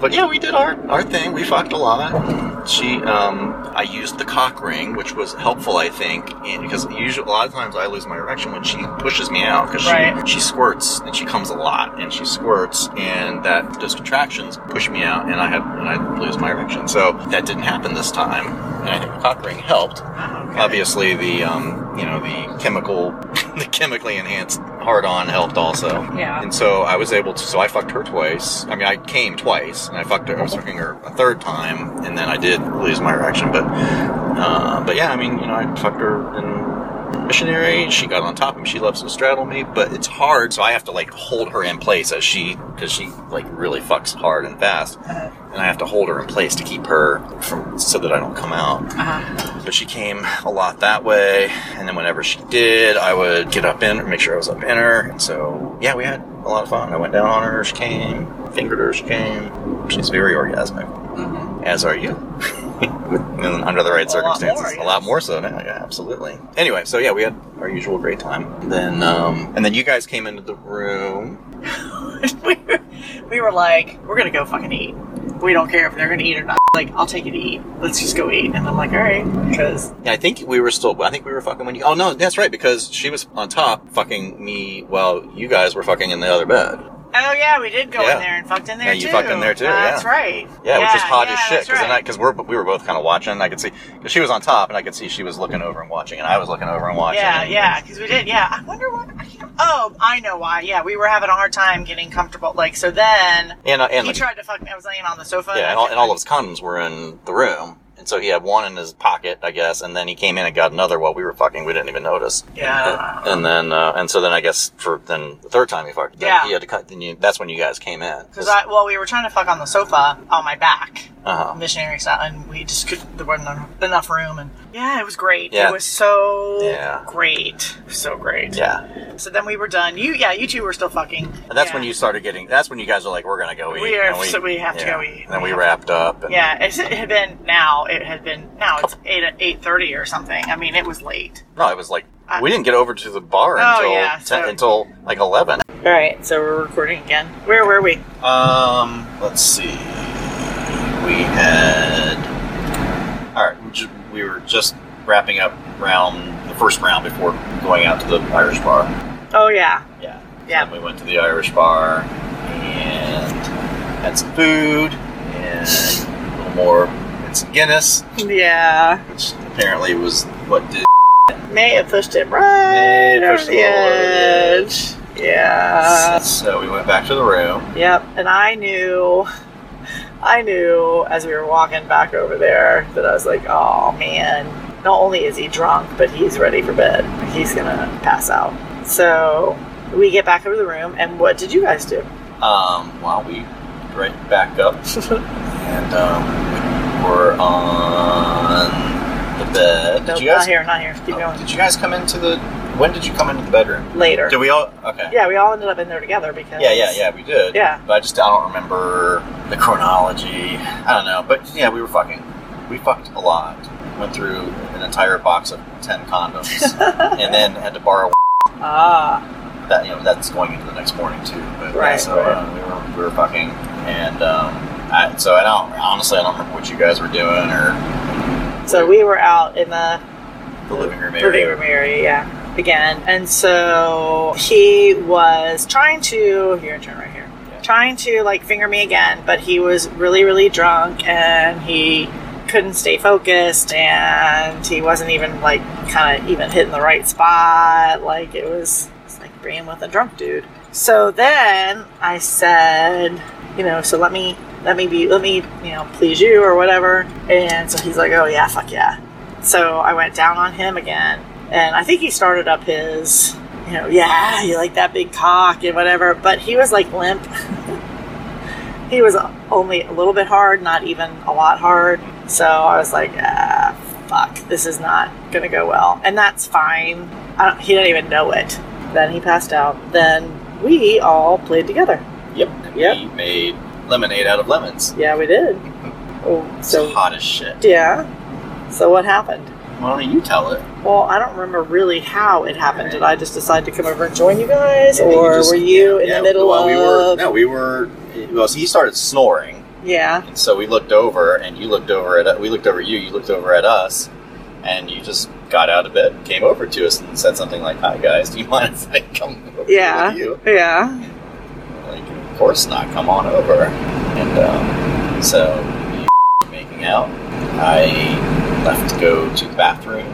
But yeah, we did our our thing. We fucked a lot. She, um, I used the cock ring, which was helpful, I think, in, because usually a lot of times I lose my erection when she pushes me out because Right. she she squirts and she comes a lot and she squirts and that those contractions push me out and I have and I lose my erection. So that didn't happen this time, and I think the cock ring helped. Obviously, the um, you know the chemical, the chemically enhanced hard on helped also. Yeah. And so I was able to. So I fucked her twice. I mean, I came twice, and I fucked her. I was fucking her a third time, and then I did lose my erection. But, uh, but yeah, I mean, you know, I fucked her in missionary. She got on top of me. She loves to straddle me, but it's hard, so I have to like hold her in place as she, because she like really fucks hard and fast, and I have to hold her in place to keep her from so that I don't come out. Uh-huh. But she came a lot that way, and then whenever she did, I would get up in her, make sure I was up in her, and so yeah, we had a lot of fun. I went down on her, she came, fingered her, she came. She's very orgasmic, as are you. Under the right A lot circumstances, more, a lot more so now. Yeah, absolutely. Anyway, so yeah, we had our usual great time. Then, um, and then you guys came into the room. we, were, we were like, we're gonna go fucking eat. We don't care if they're gonna eat or not. Like, I'll take you to eat. Let's just go eat. And I'm like, all right, because Yeah, I think we were still. I think we were fucking when you. Oh no, that's right because she was on top fucking me while you guys were fucking in the other bed. Oh yeah, we did go Yeah. in there and fucked in there too. Yeah, too. you fucked in there too, That's yeah. right. Yeah, it was just hot yeah, as shit because right. because we're we were both kind of watching. I could see because she was on top and I could see she was looking over and watching, and I was looking over and watching. Yeah, and- yeah, because we did. Yeah, I wonder what. I Oh, I know why. Yeah, we were having a hard time getting comfortable. Like, so then And uh, and he like, tried to fuck me. I was laying on the sofa. yeah, and all, and all of his condoms were in the room. And so he had one in his pocket, I guess, and then he came in and got another while we were fucking. We didn't even notice. Yeah. And then, uh, and so then I guess for then the third time he fucked, then Yeah. he had to cut. Then you, that's when you guys came in. Because I, well, we were trying to fuck on the sofa on my back, uh missionary style, and we just could. There wasn't enough- enough room, and yeah, it was great. Yeah. It was so Yeah. great, so great. yeah, So then we were done. You, yeah, you two were still fucking. and that's Yeah. when you started getting. That's when you guys were like, "We're gonna go eat." We are- and so we have to go eat. And then We we have- wrapped up. And, Yeah, it's, it had been now. It had been now. It's eight eight thirty or something. I mean, it was late. No, it was like I- we didn't get over to the bar Oh, until yeah, 10, until like eleven. All right, so we're recording again. Where were we? Um, let's see. We had. All right, we, were just wrapping up round the first round before going out to the Irish bar. Oh yeah, Yeah. Yeah. And we went to the Irish bar and had some food and a little more and some Guinness, yeah. which apparently was what did May have pushed him right pushed over the edge. Yeah. so we went back to the room. Yep. And I knew, I knew as we were walking back over there that I was like, oh man, not only is he drunk, but he's ready for bed. He's gonna pass out. So we get back over the room, and what did you guys do? Um, while we right back up and um, we're on the bed. Did Nope, you guys? not here, not here. Keep oh, going. Did you guys come into the? When did you come into the bedroom? Later. Did we all? Okay. yeah, we all ended up in there together because. Yeah, yeah, yeah, we did. Yeah. But I just I don't remember the chronology. I don't know. But yeah, we were fucking. We fucked a lot. Went through an entire box of ten condoms, and then had to borrow Ah. that. You know, that's going into the next morning too. But yeah, Right, so right. uh, we were we were fucking, and um, I, so I don't honestly I don't remember what you guys were doing or So we were out in the the living room living area. room area, yeah, again. And so he was trying to, here, turn right here, Yeah. trying to like finger me again, but he was really, really drunk and he couldn't stay focused and he wasn't even like kind of even hitting the right spot. Like it was, it's like being with a drunk dude. So then I said, you know, so let me, let me be, let me, you know, please you or whatever. And so he's like, oh yeah, fuck yeah. So I went down on him again, and I think he started up his, you know, yeah, you like that big cock and whatever, but he was like limp. he was only a little bit hard, not even a lot hard. So I was like, ah, fuck, this is not gonna go well, and that's fine. He didn't even know it. Then he passed out. Then we all played together. Yep. And Yep. We made lemonade out of lemons. Yeah, we did. Oh, It's so hot as shit. yeah. So what happened? Why don't you tell it? Well, I don't remember really how it happened. Did I just decide to come over and join you guys, Yeah, you or just- were you in yeah, the middle well, of? we were no, we were. Well, so he started snoring, Yeah, and so we looked over, and you looked over at we looked over at you, you looked over at us, and you just got out of bed, came over to us, and said something like, "Hi guys, do you mind if I come over yeah, with you?" yeah. Course not. Come on over. And um, so making out. I left to go to the bathroom,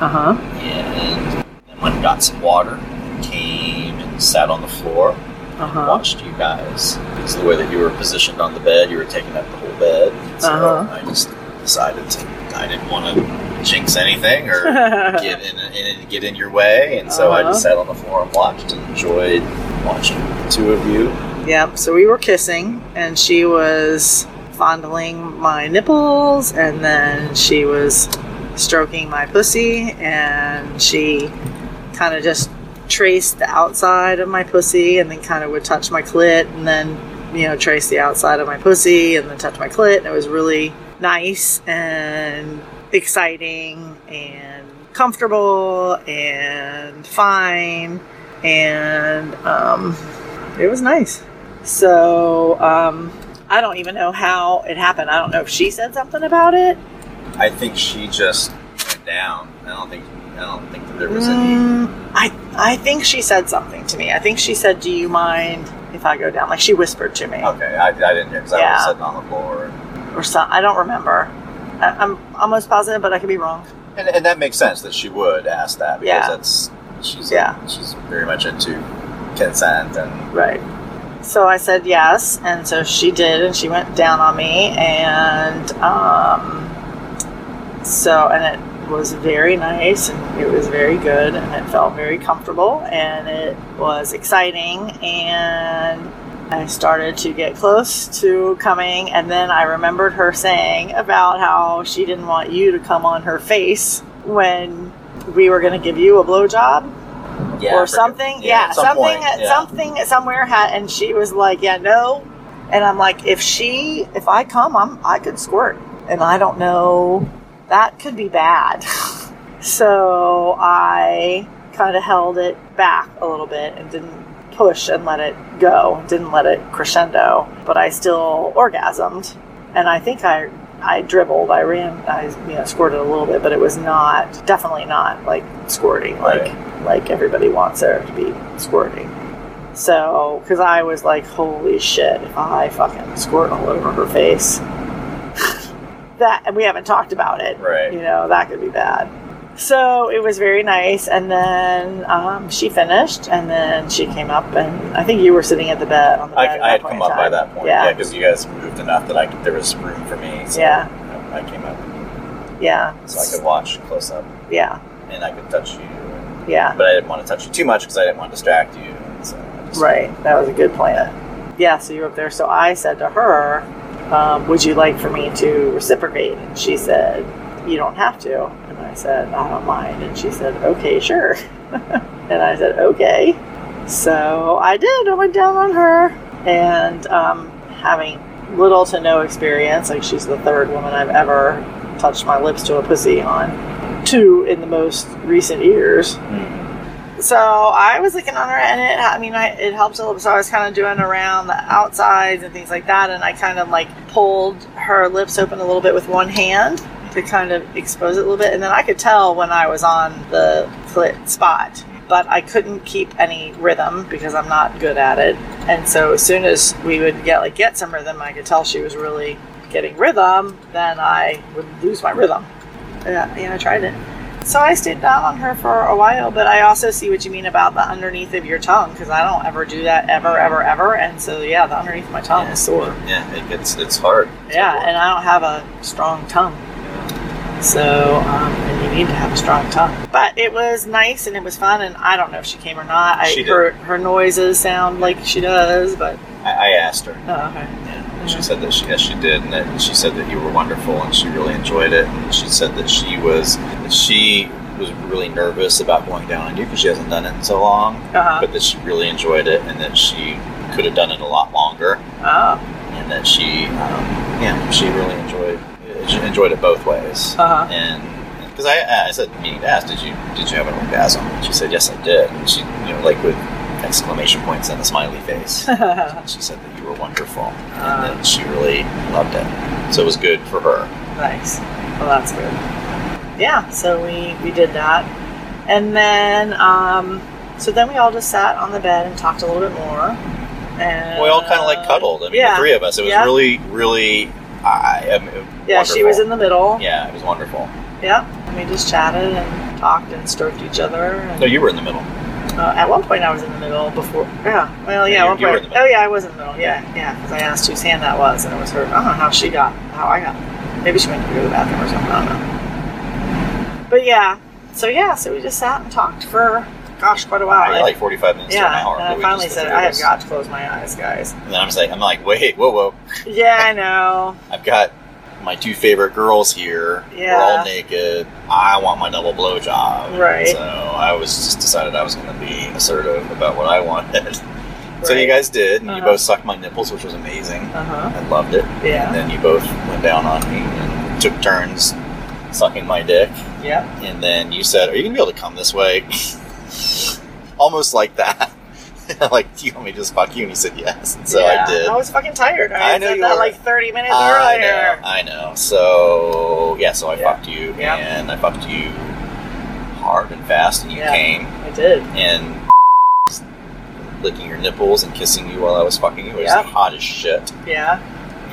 Uh huh. and then went and got some water, and came and sat on the floor. Uh huh. watched you guys. It's the way that you were positioned on the bed. You were taking up the whole bed. So Uh-huh. I just decided to. I didn't want to jinx anything or get in, in get in your way, and so I Uh-huh. just sat on the floor and watched and enjoyed watching the two of you. Yep. So we were kissing, and she was fondling my nipples, and then she was stroking my pussy, and she kind of just traced the outside of my pussy, and then kind of would touch my clit, and then you know trace the outside of my pussy, and then touch my clit, and it was really nice and exciting and comfortable and fine and um, it was nice. So um, I don't even know how it happened. I don't know if she said something about it. I think she just went down. I don't think. I don't think that there was any. Mm, I I think she said something to me. I think she said, "Do you mind if I go down?" Like she whispered to me, Okay, I, I didn't hear because I was sitting on the floor. or something. I don't remember. I, I'm almost positive, but I could be wrong. And, and that makes sense that she would ask that because Yeah. that's she's Yeah. she's very much into consent and Right. So I said yes, and so she did, and she went down on me, and um, so and it was very nice, and it was very good, and it felt very comfortable, and it was exciting, and I started to get close to coming, and then I remembered her saying about how she didn't want you to come on her face when we were going to give you a blowjob yeah, or something. yeah, Yeah, some something, point, something somewhere and she was like, "Yeah, no," and I'm like, "If she, if I come, I'm, I could squirt, and I don't know, that could be bad." so I kind of held it back a little bit and didn't push and let it go, didn't let it crescendo, but I still orgasmed. And I think I I dribbled, I ran, I you know squirted a little bit, but it was not definitely not like squirting like like everybody wants there to be squirting. So, because I was like, holy shit, if I fucking squirt all over her face, that, and we haven't talked about it, Right. you know, that could be bad. So it was very nice, and then um, she finished, and then she came up, and I think you were sitting at the bed on the bed. I, I had come up by that point, Yeah, yeah, because you guys moved enough that I there was room for me. So Yeah. I came up yeah, so I could watch close up, yeah, and I could touch you, and, yeah. but I didn't want to touch you too much because I didn't want to distract you. So just, Right, that was a good plan. Yeah, so you were up there. So I said to her, um, "Would you like for me to reciprocate?" And she said, "You don't have to." Said, "I don't mind." And she said, "Okay, sure." and I said, "Okay." So I did. I went down on her, and um, having little to no experience, like she's the third woman I've ever touched my lips to a pussy on, two in the most recent years. Mhm. So I was looking on her, and it, I mean, I, it helped a little. So I was kind of doing around the outsides and things like that, and I kind of like pulled her lips open a little bit with one hand to kind of expose it a little bit, and then I could tell when I was on the clit spot, but I couldn't keep any rhythm because I'm not good at it. And so as soon as we would get like get some rhythm, I could tell she was really getting rhythm. Then I would lose my rhythm. Yeah, yeah, I tried it. So I stayed down on her for a while, but I also see what you mean about the underneath of your tongue because I don't ever do that ever, ever, ever. And so yeah, the underneath of my tongue Yeah. is sore. Yeah, it gets it's hard. Yeah, and I don't have a strong tongue. So, um, and you need to have a strong tongue. But it was nice and it was fun, and I don't know if she came or not. I She did. her her noises sound like she does, but I, I asked her. oh, okay. Yeah, and she said that she yes she did, and that she said that you were wonderful, and she really enjoyed it. And she said that she was that she was really nervous about going down on you because she hasn't done it in so long, Uh-huh. but that she really enjoyed it, and that she could have done it a lot longer, Oh, and that she um, yeah she really enjoyed enjoyed it both ways. Uh-huh. And because I, I said, meaning to ask, did you did you have an orgasm? And she said, yes, I did. And she, you know, like with exclamation points and a smiley face. She said that you were wonderful and Ah. that she really loved it. So it was good for her. nice. Well, that's good. Yeah, so we we did that, and then um, so then we all just sat on the bed and talked a little bit more. And we all kind of like cuddled. I mean, yeah. the three of us. It was Yeah. really, really. I, I mean, Yeah, she was in the middle. Yeah, it was wonderful. Yeah, and we just chatted and talked and stroked each other. And, No, you were in the middle. uh, at one point, I was in the middle before. Yeah, well, yeah, Yeah, at one you- you were point. in the middle. Oh, yeah, I was in the middle. Yeah, yeah, because I asked whose hand that was, and it was her. I don't know how she got, how I got. Maybe she went to go to the bathroom or something. I don't know. But yeah, so yeah, so we just sat and talked for, gosh, quite a while. Probably like forty-five minutes to an yeah, hour. and I finally said I have got to close my eyes, guys. And then I'm like, I'm like, wait, whoa, whoa. Yeah, I know. I've got my two favorite girls here. Yeah. We're all naked. I want my double blowjob. Right. So I was just decided I was going to be assertive about what I wanted. So you guys did, and you Uh-huh. both sucked my nipples, which was amazing. Uh huh. I loved it. Yeah. And then you both went down on me and took turns sucking my dick. Yeah. And then you said, "Are you going to be able to come this way?" Almost like that. like, do you want me to just fuck you? And he said yes. And so yeah. I did. I was fucking tired. I, I know said you that were. like 30 minutes I earlier. know, I know. So yeah, so I Yeah. fucked you, Yeah. and I fucked you hard and fast, and you came I did. and licking your nipples and kissing you while I was fucking you. It was Yeah. hot as shit. Yeah.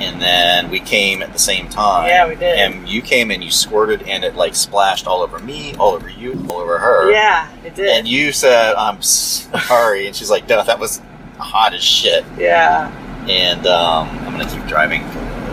And then we came at the same time. Yeah, we did. And you came and you squirted, and it like splashed all over me, all over you, all over her. Yeah, it did. And you said, "I'm sorry," and she's like, "No, that was hot as shit." yeah. And um, I'm gonna keep driving.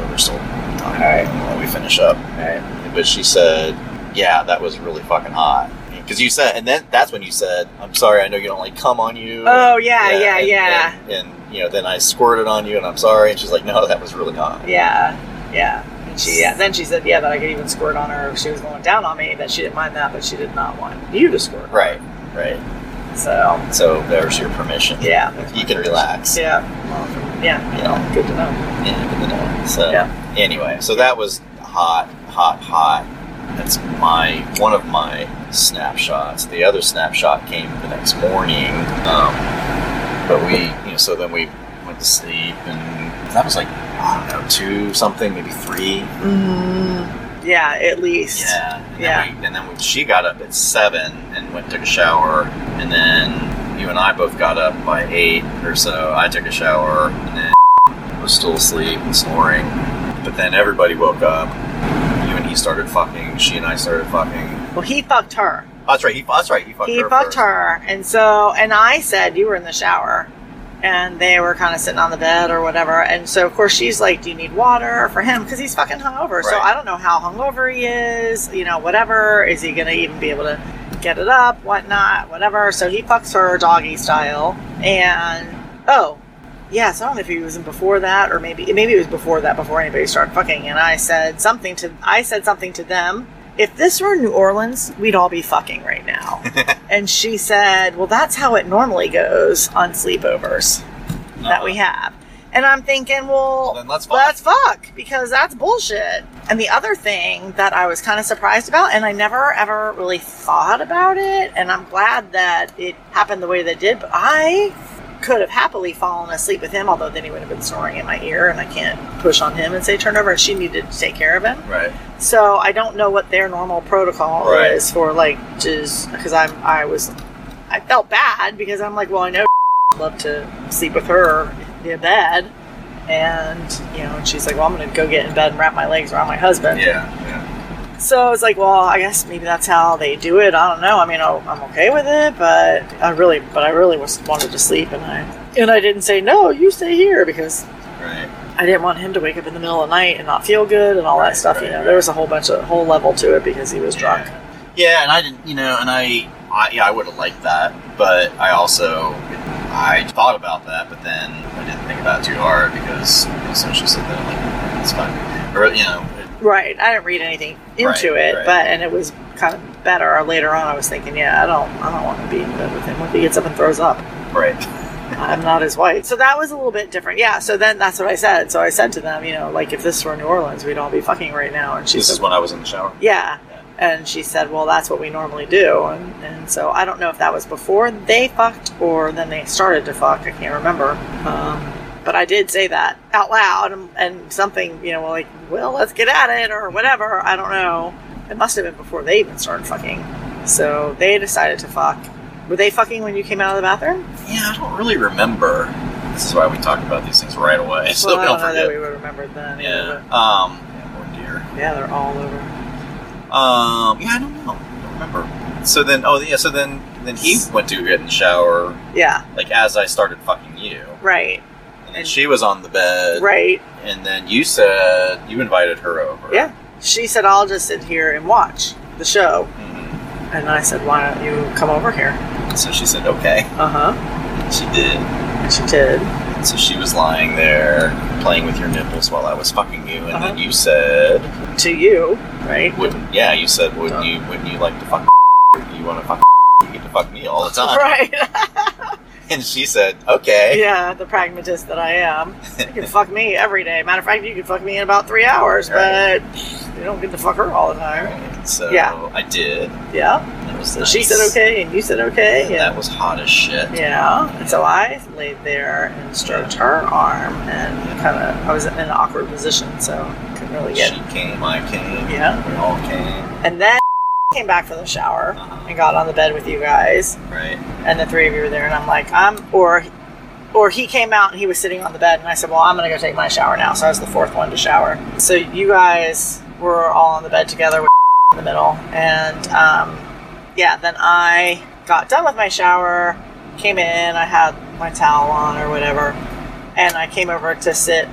We're still talking All right. while we finish up. Right. But she said, "Yeah, that was really fucking hot." Because you said, and then that's when you said, "I'm sorry, I know you don't like come on you." Oh, yeah, yeah, and, yeah. And, and, you know, then I squirted on you, and I'm sorry. And she's like, "No, that was really hot." Yeah. Yeah. And she, yeah. Then she said, yeah, that I could even squirt on her if she was going down on me. That she didn't mind that, but she did not want you to squirt. Right, right. So, So there's your permission. yeah. You can relax. Yeah. Well, yeah. You know, good to know. Yeah, good to know. So Yeah. anyway, so that was hot, hot, hot. That's my one of my snapshots. The other snapshot came the next morning. Um, but we, you know, so then we went to sleep, and that was like I don't know, two something, maybe three. Mm, yeah, at least. Yeah. And Yeah. Then we, and then we, she got up at seven and went took a shower, and then you and I both got up by eight or so. I took a shower, and then was still asleep and snoring. But then everybody woke up. He started fucking. She and I started fucking. Well, he fucked her. Oh, that's right. He, that's right. He fucked he her. fucked first. her, and so and I said you were in the shower, and they were kind of sitting on the bed or whatever, and so of course she's like, "Do you need water for him?" Because he's fucking hungover. So I don't know how hungover he is. You know, whatever. Is he gonna even be able to get it up? Whatnot? Whatever. So he fucks her doggy style, and oh. Yes, I don't know if he was in before that or maybe maybe it was before that before anybody started fucking and I said something to I said something to them. If this were New Orleans, we'd all be fucking right now. and she said, "Well, that's how it normally goes on sleepovers that we uh-huh. have." And I'm thinking, well, Well, let's fuck. let's fuck because that's bullshit. And the other thing that I was kind of surprised about, and I never ever really thought about it, and I'm glad that it happened the way that it did, but I could have happily fallen asleep with him, although then he would have been snoring in my ear, and I can't push on him and say turn over, and she needed to take care of him. Right. So I don't know what their normal protocol Right. is for like just because I'm I was I felt bad because I'm like well I know love to sleep with her in bed and you know and she's like well I'm gonna go get in bed and wrap my legs around my husband Yeah. Yeah. So I was like well I guess maybe that's how they do it I don't know I mean I'm okay with it but I really but I really was wanted to sleep and I and I didn't say no you stay here because Right. I didn't want him to wake up in the middle of the night and not feel good and all that Right, stuff. you know, right. there was a whole bunch of whole level to it because he was drunk. Yeah, and I didn't, you know, and I, I yeah, I would have liked that, but I also, I thought about that, but then I didn't think about it too hard because as soon as she said that, like, it's fine, or you know, Right. I didn't read anything into Right, it, right. but and it was kind of better later on. I was thinking, yeah, I don't, I don't want to be in bed with him. What if he gets up and throws up? right, I'm not as white. So that was a little bit different. Yeah. So then that's what I said. So I said to them, you know, like if this were New Orleans, we'd all be fucking right now. And she this said, is when I was in the shower. yeah. And she said, well, that's what we normally do. And, and so I don't know if that was before they fucked or then they started to fuck. I can't remember. Um, but I did say that out loud and, and something, you know, like, well, let's get at it or whatever. I don't know. It must have been before they even started fucking. So they decided to fuck. Were they fucking when you came out of the bathroom? Yeah, I don't really remember. This is why we talk about these things right away, so well, I we don't don't know that we would remember then. Yeah. either, Um. Yeah, oh dear. yeah, they're all over. Um. Yeah, I don't know. I don't remember. So then, oh yeah. So then, then he went to get in the shower, Yeah, like as I started fucking you, right, and she was on the bed, right. And then you said you invited her over. Yeah. She said, I'll just sit here and watch the show. Mhm. And I said, Why don't you come over here? So she said, okay. Uh huh. She did. She did. And so she was lying there playing with your nipples while I was fucking you, and Uh-huh. then you said, To you, right? "Wouldn't? Yeah, you said, wouldn't Uh. you? Wouldn't you like to fuck? You want to fuck? You get to fuck me all the time." Right. And she said, "Okay." yeah, the pragmatist that I am. You can fuck me every day. Matter of fact, you can fuck me in about three hours, Right. but you don't get to fuck her all the time. Right. So Yeah. I did. Yeah. It was So nice. she said okay, and you said okay. And And that was hot as shit. Yeah, and so I laid there and stroked her arm, and kind of I was in an awkward position, so couldn't really get. She came, I came. Yeah. We all came. And then came back from the shower and got on the bed with you guys, Right. and the three of you were there, and I'm like, I'm or. Or he came out and he was sitting on the bed, and I said, "Well, I'm gonna go take my shower now." So I was the fourth one to shower. So you guys were all on the bed together with in the middle, and um, yeah, then I got done with my shower, came in, I had my towel on or whatever, and I came over to sit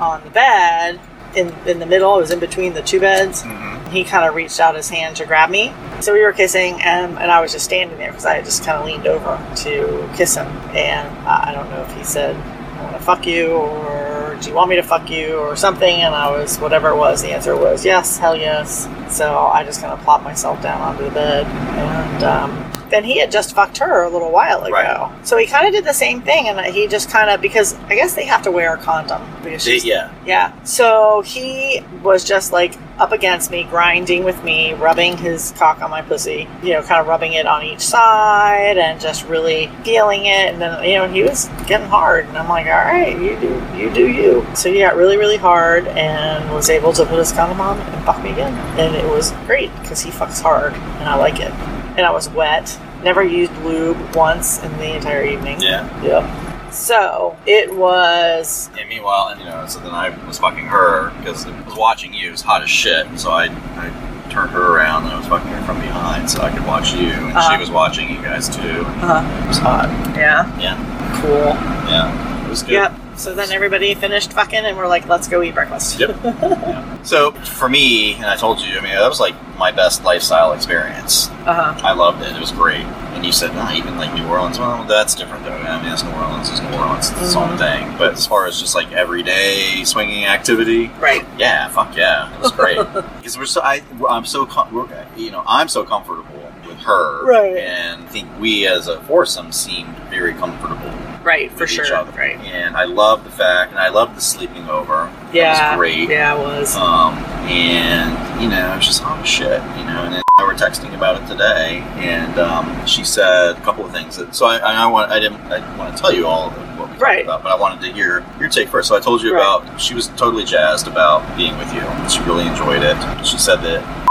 on the bed in in the middle. It was in between the two beds. Mm-hmm. He kind of reached out his hand to grab me. So we were kissing, and, and I was just standing there because I had just kind of leaned over to kiss him. And I I don't know if he said, I want to fuck you, or do you want me to fuck you, or something. And I was, whatever it was, the answer was yes, hell yes. So I just kind of plopped myself down onto the bed. And um, and he had just fucked her a little while ago. Right. So he kind of did the same thing, and he just kind of because I guess they have to wear a condom because They- yeah. yeah. So he was just like up against me, grinding with me, rubbing his cock on my pussy, you know, kind of rubbing it on each side and just really feeling it. And then, you know, he was getting hard. And I'm like, all right, you do, you do you. So he got really, really hard and was able to put his condom on and fuck me again. And it was great because he fucks hard and I like it. And I was wet. Never used lube once in the entire evening. Yeah. Yep. So it was And meanwhile, and you know, so then I was fucking her because I was watching you. It was hot as shit. So I, I turned her around and I was fucking her from behind so I could watch you. And Uh-huh. she was watching you guys too. Uh-huh. It was hot. yeah, Yeah. cool. Yeah. It was good. Yep. So then everybody finished fucking, and we're like, "Let's go eat breakfast." Yep. Yeah. So for me, and I told you, I mean, that was like my best lifestyle experience. Uh huh. I loved it. It was great. And you said, nah, even like New Orleans. Well, that's different though. I mean, that's New Orleans. It's New Orleans. It's its own Mhm. thing. But as far as just like everyday swinging activity, Right. yeah, fuck yeah, it was great. because we're so I, I'm so com- we're, you know I'm so comfortable with her, Right. And I think we as a foursome seemed very comfortable Right. For each sure. other. Right. And I love the fact, and I love the sleeping over. That Yeah. was great. Yeah, it was. Um, and you know, it's just hot shit, you know. And then we were texting about it today, and um, she said a couple of things. That, so I, I want, I didn't, I didn't want to tell you all of what we talked Right. about, but I wanted to hear your take first. So I told you Right. about. She was totally jazzed about being with you. She really enjoyed it. She said that.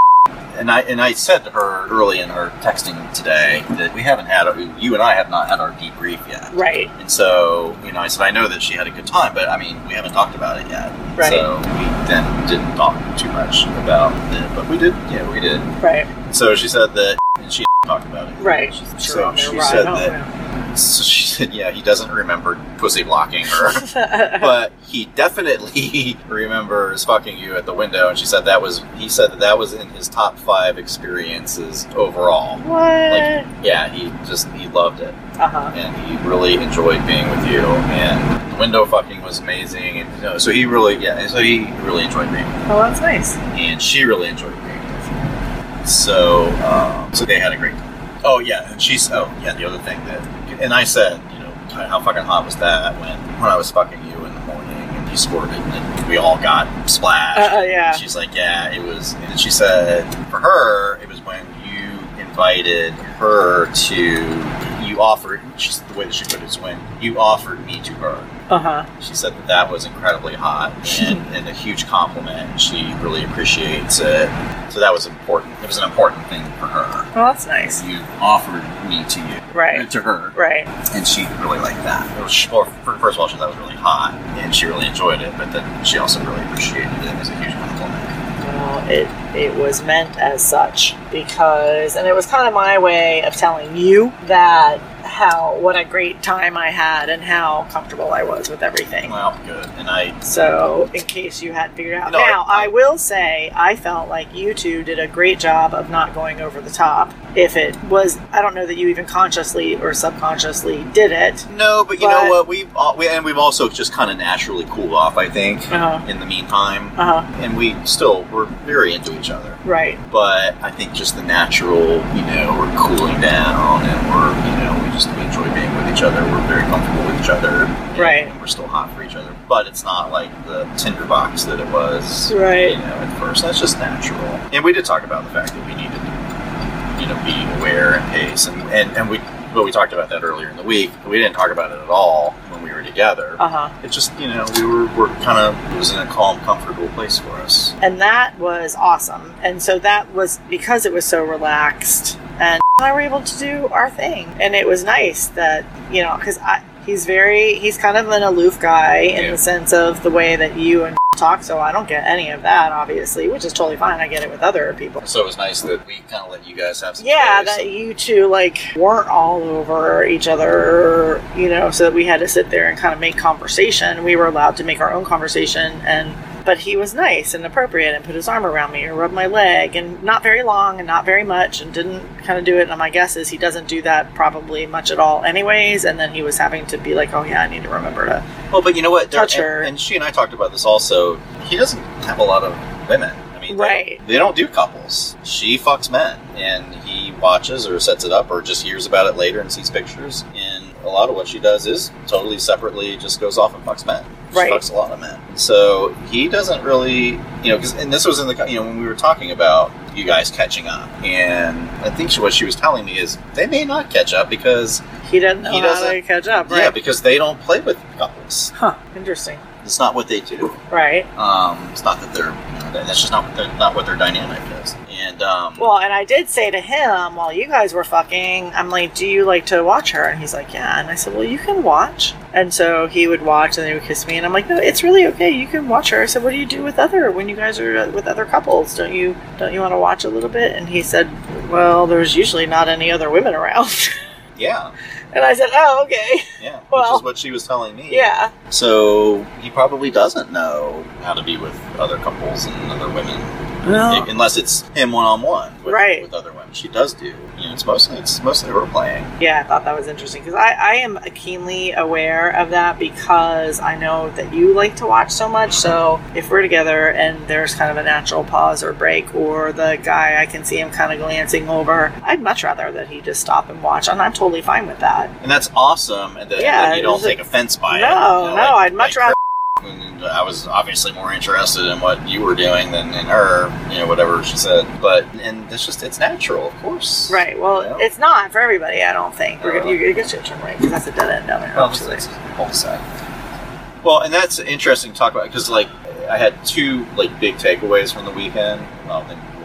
And I and I said to her early in our texting today that we haven't had you and I have not had our debrief yet. Right. And so, you know, I said, I know that she had a good time, but I mean, we haven't talked about it yet. Right. So we then didn't talk too much about it, but we did, yeah, we did. Right. So she said that, and she talked about it. Right. She- so she said that, so she said, yeah, he doesn't remember pussy blocking her, but he definitely remembers fucking you at the window. And she said that was, he said that that was in his top five experiences overall. what? Like, yeah, he just, he loved it uh huh. and he really enjoyed being with you. And the window fucking was amazing, and you know, so he really, yeah, so he really enjoyed being, with Oh, that's nice. and she really enjoyed being with you. So, um, so they had a great time. Oh yeah, and she's oh yeah, the other thing that, and I said, you know, how fucking hot was that when when I was fucking you in the morning and you squirted and we all got splashed. Uh, uh, yeah. She's like, yeah, it was. And she said, for her, it was when you invited her to. You offered. She's the way that she put it is when you offered me to her. Uh huh. She said that that was incredibly hot and, and a huge compliment. and She really appreciates it. So that was important. It was an important thing for her. Well, that's nice. You offered me to you, Right. To her, Right. and she really liked that. It was, well, fir- first of all, she thought it was really hot, and she really enjoyed it. But then she also really appreciated it. It was a huge compliment. Well, it it was meant as such because, and it was kind of my way of telling you that how what a great time I had and how comfortable I was with everything. Well, good. And I, So, in case you hadn't figured out, No, now I- I, will say I felt like you two did a great job of not going over the top. If it was, I don't know that you even consciously or subconsciously did it. no, but you But- know what? We've we, and we've also just kind of naturally cooled off. I think Uh-huh. in the meantime, Uh huh. and we still we're very into each other. Right. but I think just the natural, you know, we're cooling down and we're, you know, we just we enjoy being with each other. We're very comfortable with each other, Right. And we're still hot for each other, but it's not like the tinderbox that it was, Right. You know, at first. That's just natural. And we did talk about the fact that we needed to, you know, be aware and pace, and and and we. But we talked about that earlier in the week. We didn't talk about it at all when we were together. Uh huh. It just, you know, we were, were kind of, it was in a calm, comfortable place for us. and that was awesome. And so that was because it was so relaxed, and I were able to do our thing, and it was nice that you know because I he's very he's kind of an aloof guy in Yeah. the sense of the way that you and talk. So I don't get any of that, obviously, which is totally fine. I get it with other people. So it was nice that we kind of let you guys have some Yeah, space. that you two like weren't all over each other, you know, so that we had to sit there and kind of make conversation. We were allowed to make our own conversation and but he was nice and appropriate and put his arm around me or rubbed my leg and not very long and not very much and didn't kind of do it. And my guess is he doesn't do that probably much at all anyways. And then he was having to be like, oh yeah, I need to remember to. Well, but you know what? There- Touch her. And, and she and I talked about this also. He doesn't have a lot of women. I mean, they- Right. They, don't do couples. She fucks men, and he watches or sets it up or just hears about it later and sees pictures. And a lot of what she does is totally separately just goes off and fucks men. She Right. fucks a lot of men. So he doesn't really, you know, because, and this was in the, you know, when we were talking about you guys catching up. And I think she, what she was telling me is they may not catch up because, He doesn't He doesn't- catch up, right? yeah, because they don't play with couples. huh. Interesting. It's not what they do. Right. Um, it's not that they're, you know, that's just not, what- not what their dynamic is. And, um, Well, and I did say to him while you guys were fucking, I'm like, "Do you like to watch her?" And he's like, "Yeah." And I said, "Well, you can watch." And so he would watch, and then he would kiss me, and I'm like, "No, it's really okay. You can watch her." I said, "What do you do with other when you guys are with other couples? Don't you don't you want to watch a little bit?" And he said, "Well, there's usually not any other women around." yeah, and I said, "Oh, okay, yeah, which Well- is what she was telling me. yeah." So he probably doesn't know how to be with other couples and other women, Unless it's him one on one with Right. with other women. She does do. You know, it's mostly it's mostly role playing. Yeah, I thought that was interesting because I, I am keenly aware of that because I know that you like to watch so much. So if we're together and there's kind of a natural pause or break, or the guy I can see him kind of glancing over, I'd much rather that he just stop and watch, and I'm totally fine with that. And that's awesome, and that, Yeah, that you don't take offense by it. No, You know, no, like- I'd much like rather. And I was obviously more interested in what you were doing than in her, you know, whatever she said. But and it's just it's natural, of course. Right. Well, Yeah. it's not for everybody. I don't think. You're Uh, gonna, you, you get your right because that's a dead end down there. Well, actually. it's cul-de-sac. Well, and that's interesting to talk about because, like, I had two like big takeaways from the weekend. We'll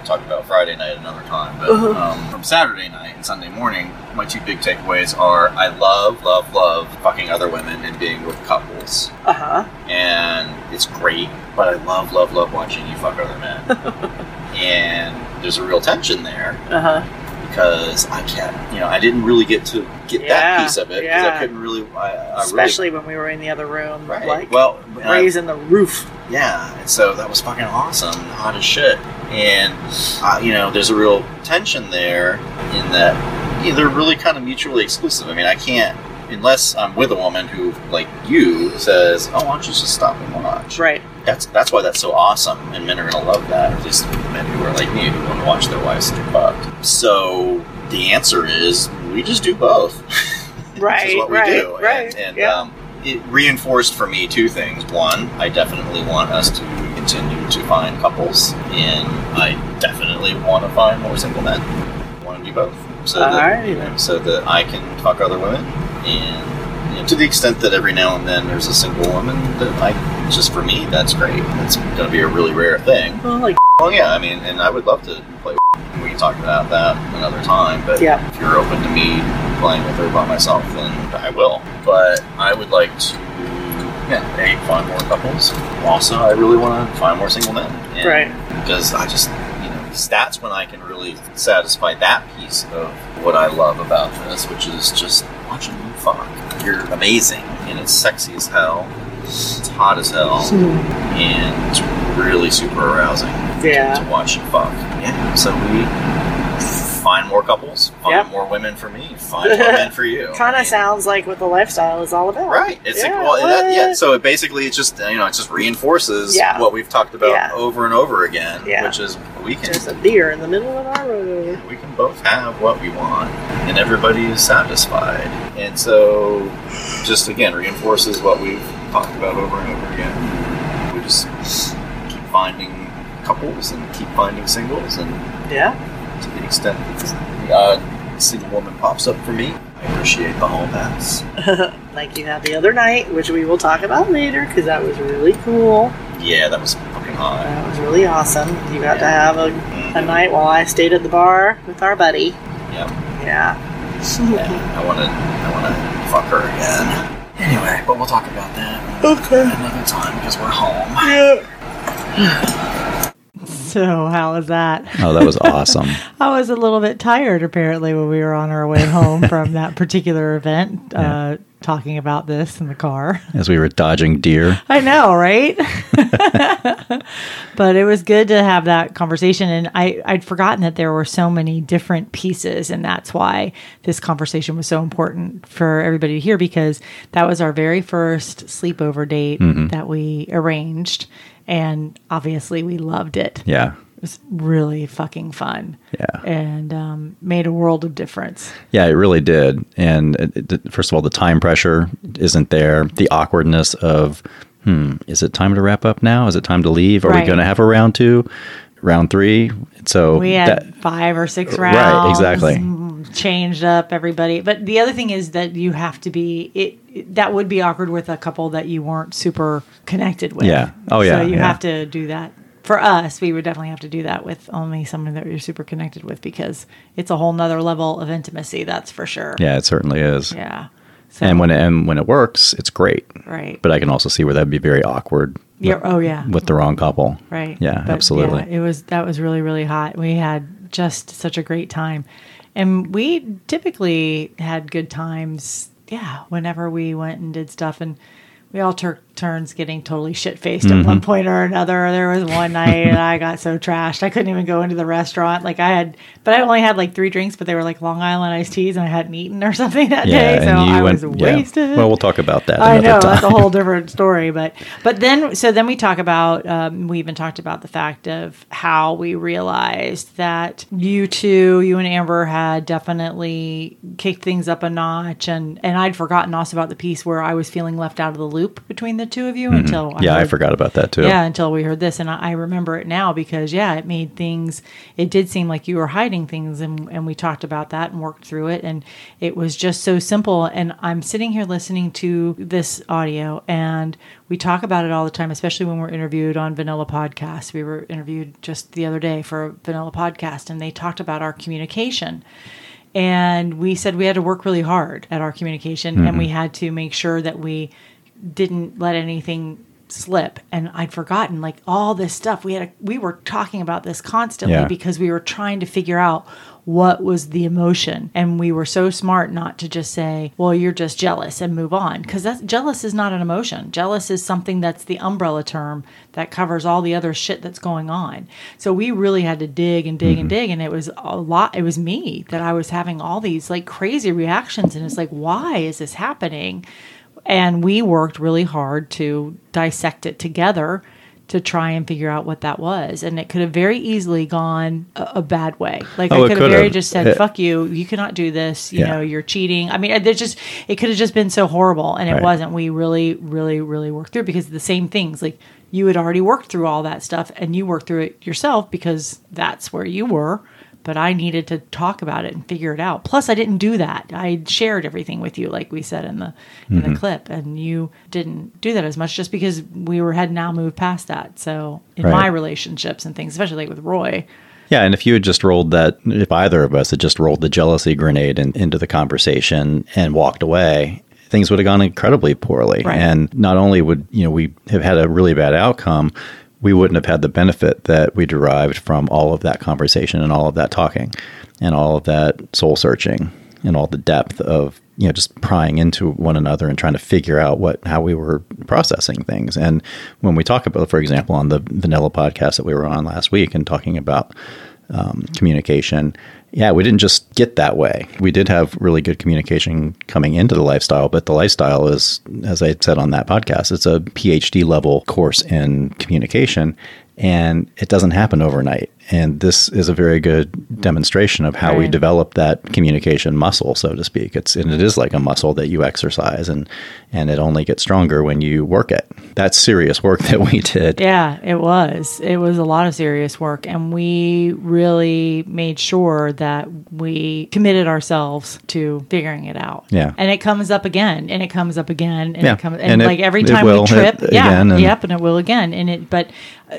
talk about Friday night another time. But Uh-huh. um, from Saturday night and Sunday morning, my two big takeaways are: I love, love, love fucking other women and being with couples, Uh huh. and it's great. But I love, love, love watching you fuck other men. and there's a real tension there Uh huh. Because I can't, you know, I didn't really get to get Yeah, that piece of it because yeah. I couldn't really, I, I really Especially when we were in the other room, Right. like well, I- raising the roof. yeah, and so that was fucking awesome, hot as shit. And uh, you know, there's a real tension there in that you know, they're really kind of mutually exclusive. I mean, I can't unless I'm with a woman who, like you, says, "Oh, why don't you just stop and watch?" Right. That's that's why that's so awesome, and men are gonna love that. At least men who are like me who want to watch their wives get fucked. So the answer is we just do both. Which Right, is what we right, do. right, And, and yeah. um, it reinforced for me two things. One, I definitely want us to continue to find couples, and I definitely want to find more single men. I want to do both. So that, Alrighty you know, so that I can fuck other women, and you know, to the extent that every now and then there's a single woman that I just for me that's great. It's going to be a really rare thing. Well, like Well, yeah, I mean, and I would love to play. We can talk about that another time, but Yeah. if you're open to me playing with her by myself, then I will. But I would like to, yeah, a find more couples. Also, I really want to find more single men, and Right. Because I just, you know, that's when I can really satisfy that piece of what I love about this, which is just watching fuck. You're amazing, and it's sexy as hell. It's hot as hell hmm. and it's really super arousing Yeah. to watch you fuck. Yeah, so we find more couples, find Yep. more women for me, find more men for you. kind of sounds like what the lifestyle is all about. right. It's yeah, like, well, that, yeah. So it basically, it just you know, it just reinforces Yeah. what we've talked about Yeah. over and over again, which is we can There's a deer in the middle of our road. we can both have what we want and everybody is satisfied and so just again reinforces what we've talked about over and over again we just keep finding couples and keep finding singles and Yeah. to the extent that the odd single woman pops up for me i appreciate the hall pass like you had the other night, which we will talk about later because that was really cool. Yeah that was fucking hot That was really awesome. You got to have a, a night while I stayed at the bar with our buddy. yep Yeah. yeah i want to i want to fuck her again anyway but we'll talk about that Okay. another time because we're home Yeah. So, how was that? Oh, that was awesome. I was a little bit tired apparently when we were on our way home from that particular event, uh, talking about this in the car. As we were dodging deer. I know, right? but it was good to have that conversation. And I, I'd forgotten that there were so many different pieces. And that's why this conversation was so important for everybody to hear because that was our very first sleepover date mm-hmm. that we arranged. And obviously, we loved it. Yeah. It was really fucking fun. Yeah. And um, made a world of difference. Yeah, it really did. And it, it, first of all, the time pressure isn't there. The awkwardness of, hmm, is it time to wrap up now? Is it time to leave? Are Right. we going to have a round two, round three? So We had that- five or six rounds. Right, exactly. mm, Changed up everybody. But the other thing is that you have to be, it, it- that would be awkward with a couple that you weren't super connected with. Yeah. Oh, yeah, So you yeah. have to do that. For us, we would definitely have to do that with only someone that you're super connected with because it's a whole nother level of intimacy. That's for sure. yeah, it certainly is. Yeah. So, And when it, and when it works, it's great. right. But I can also see where that'd be very awkward. Yeah, with, oh, yeah. with the wrong couple. Right. Yeah, But, absolutely. yeah, it was that was really really hot. We had just such a great time, and we typically had good times. Yeah, whenever we went and did stuff, and we all took turns getting totally shit faced at Mm-hmm. one point or another. There was one night and I got so trashed I couldn't even go into the restaurant. Like I had, but I only had like three drinks, but they were like Long Island iced teas, and I hadn't eaten or something that Yeah, day, so I went. was yeah. wasted. Well, we'll talk about that. I know time. that's a whole different story, but but then so then we talk about um, we even talked about the fact of how we realized that you two, you and Amber, had definitely kicked things up a notch, and and I'd forgotten also about the piece where I was feeling left out of the loop between the two of you until Mm-hmm. yeah, I heard- forgot about that too. yeah, until we heard this, and I, I remember it now because yeah, it made things. It did seem like you were hiding things, and and we talked about that and worked through it, and it was just so simple. And I'm sitting here listening to this audio, and we talk about it all the time, especially when we're interviewed on Vanilla Podcast. We were interviewed just the other day for Vanilla Podcast, and they talked about our communication and we said we had to work really hard at our communication and we had to make sure that we didn't let anything slip. And i'd forgotten like all this stuff. We had a, we were talking about this constantly Yeah. because we were trying to figure out what was the emotion. And we were so smart not to just say well you're just jealous and move on. Because that's jealous is not an emotion. Jealous is something that's the umbrella term that covers all the other shit that's going on. So we really had to dig and dig and mm-hmm. dig. And it was a lot it was me that i was having all these like crazy reactions. And it's like why is this happening and we worked really hard to dissect it together to try and figure out what that was. And it could have very easily gone a, a bad way. Like Oh, i it could have very just said fuck you. You cannot do this. You Yeah. know you're cheating. I mean there's just it could have just been so horrible and it Right. wasn't. We really really really worked through because the same things. Like you had already worked through all that stuff and you worked through it yourself because that's where you were but I needed to talk about it and figure it out. Plus, I didn't do that. I shared everything with you, like we said in the in Mm-hmm. the clip, and you didn't do that as much, just because we were had now moved past that. So in Right. my relationships and things, especially like with Roy, Yeah, and if you had just rolled that, if either of us had just rolled the jealousy grenade in, into the conversation and walked away, things would have gone incredibly poorly. Right. And not only would you know we have had a really bad outcome, we wouldn't have had the benefit that we derived from all of that conversation and all of that talking and all of that soul searching and all the depth of you know just prying into one another and trying to figure out what how we were processing things and when we talk about for example on the vanilla podcast that we were on last week and talking about um, communication. Yeah, we didn't just get that way. We did have really good communication coming into the lifestyle, but the lifestyle is, as I said on that podcast, it's a PhD level course in communication, and it doesn't happen overnight. And this is a very good demonstration of how we develop that communication muscle, so to speak. It's and it is like a muscle that you exercise, and and it only gets stronger when you work it. That's serious work that we did. Yeah, it was. It was a lot of serious work, and we really made sure that we committed ourselves to figuring it out. Yeah. and it comes up again, and it comes up again, and Yeah, it comes and, and it- like every it time will we trip, hit yeah, again, and- yep, and it will again, and it. But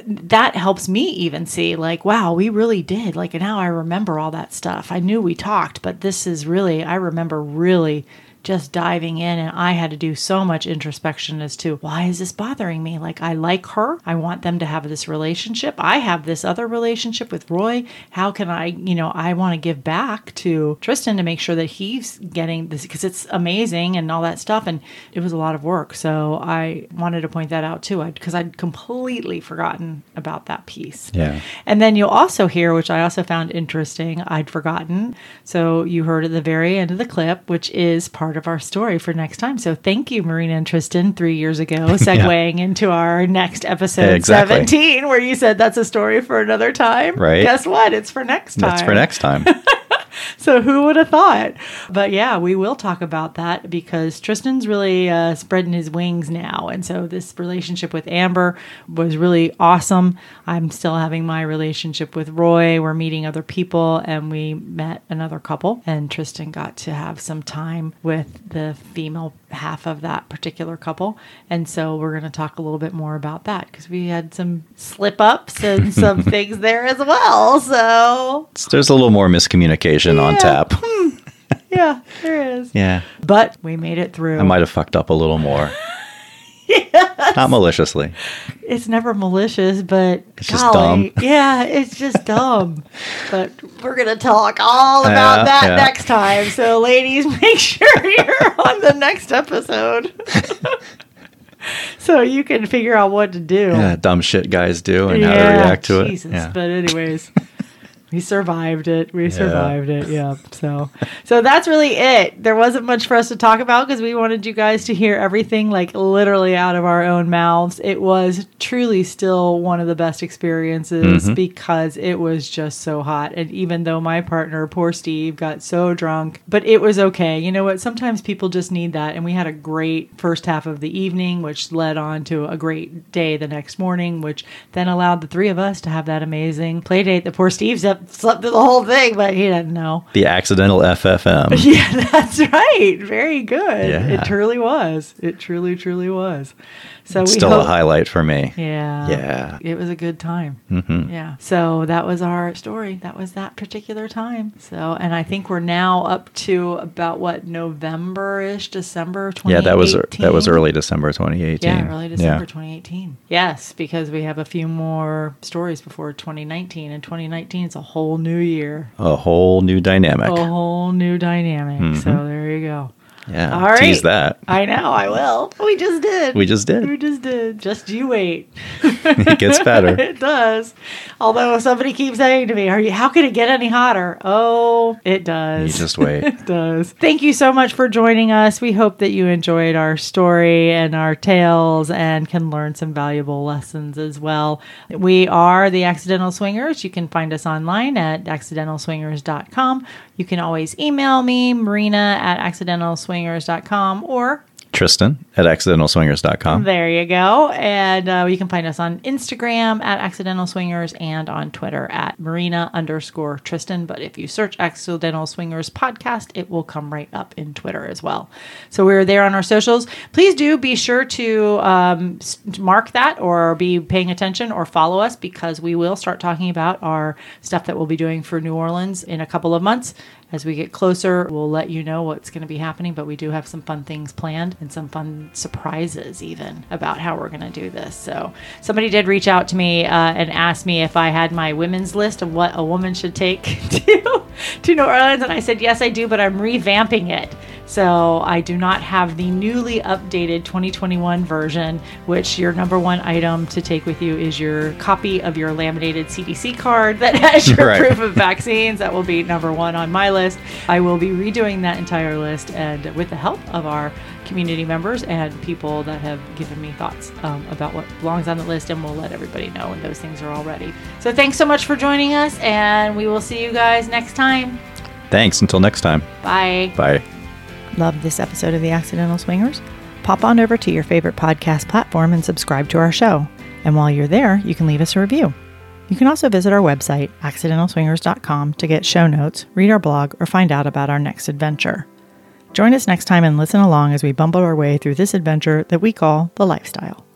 that helps me even see like, wow, we really did. Like now I remember all that stuff. I knew we talked, but this is really I remember really just diving in and I had to do so much introspection as to why is this bothering me? Like I like her. I want them to have this relationship. I have this other relationship with Roy. How can I, you know, I want to give back to Tristan to make sure that he's getting this because it's amazing and all that stuff and it was a lot of work. So I wanted to point that out too because I'd completely forgotten about that piece. Yeah. And then you'll also hear, which I also found interesting, I'd forgotten. So you heard at the very end of the clip, which is part part of our story for next time. So thank you, Myrina and Tristan, three years ago, segueing into our next episode Exactly. 17, where you said that's a story for another time. Right. Guess what? It's for next time. That's for next time. So who would have thought? But yeah, we will talk about that because Tristan's really uh, spreading his wings now, and so this relationship with Amber was really awesome. I'm still having my relationship with Roy. We're meeting other people, and we met another couple, and Tristan got to have some time with the female half of that particular couple, and so we're going to talk a little bit more about that because we had some slip ups and some things there as well. So There's a little more miscommunication on tap. Hmm. yeah, there is. Yeah. But we made it through. I might have fucked up a little more. Not maliciously. it's never malicious, but It's just golly, dumb. Yeah, it's just dumb. But we're gonna talk all about Yeah, that yeah. next time. So, ladies, make sure you're on the next episode. so you can figure out what to do. Yeah, dumb shit guys do and how to react to Jesus. it. Yeah. But anyways, we survived it. We survived it. Yeah. So, so that's really it. There wasn't much for us to talk about because we wanted you guys to hear everything like literally out of our own mouths. It was truly still one of the best experiences Mm-hmm. because it was just so hot. And even though my partner, poor Steve, got so drunk, but it was okay. You know what? Sometimes people just need that. And we had a great first half of the evening, which led on to a great day the next morning, which then allowed the three of us to have that amazing play date that poor Steve slept, slept through the whole thing, but he didn't know. The accidental FFM. Yeah, that's right. Very good. Yeah. It truly was. It truly, truly was. So we Still hope- a highlight for me. yeah. Yeah. It was a good time. hmm Yeah. So that was our story. That was that particular time. So, and I think we're now up to about what November ish, December 2018. Yeah, that was that was early December 2018. Yeah, early December Yeah. 2018. Yes, because we have a few more stories before 2019, and 2019 is a whole new year, A whole new dynamic. a whole new dynamic. Mm-hmm. So there you go. Yeah. All right. Tease that. I know, I will. We just did. We just did. We just did. Just you wait. it gets better. It does. Although somebody keeps saying to me, "Are you? How could it get any hotter?" Oh, it You does. just wait. it does. Thank you so much for joining us. We hope that you enjoyed our story and our tales and can learn some valuable lessons as well. We are the Accidental Swingers. You can find us online at accidentalswingers.com. You can always email me, Myrina at accidentalswingers.com, or Tristan at accidentalswingers.com. there you go. And uh, you can find us on Instagram at Accidental Swingers and on Twitter at Myrina underscore Tristan. But if you search Accidental Swingers podcast, it will come right up in Twitter as well. So we're there on our socials. Please do be sure to um, mark that or be paying attention or follow us because we will start talking about our stuff that we'll be doing for New Orleans in a couple of months. As we get closer, we'll let you know what's going to be happening, but we do have some fun things planned and some fun surprises, even about how we're going to do this. So, somebody did reach out to me uh, and asked me if I had my women's list of what a woman should take to, to New Orleans. And I said, yes, I do, but I'm revamping it. So, I do not have the newly updated 2021 version, which your number one item to take with you is your copy of your laminated CDC card that has your Right. proof of vaccines. That will be number one on my list. I will be redoing that entire list, and with the help of our community members and people that have given me thoughts um, about what belongs on the list, and we'll let everybody know when those things are all ready. So, thanks so much for joining us, and we will see you guys next time. Thanks. Until next time. Bye. Bye. Loved this episode of The Accidental Swingers? Pop on over to your favorite podcast platform and subscribe to our show. And while you're there, you can leave us a review. You can also visit our website, accidentalswingers.com, to get show notes, read our blog, or find out about our next adventure. Join us next time and listen along as we bumble our way through this adventure that we call the lifestyle.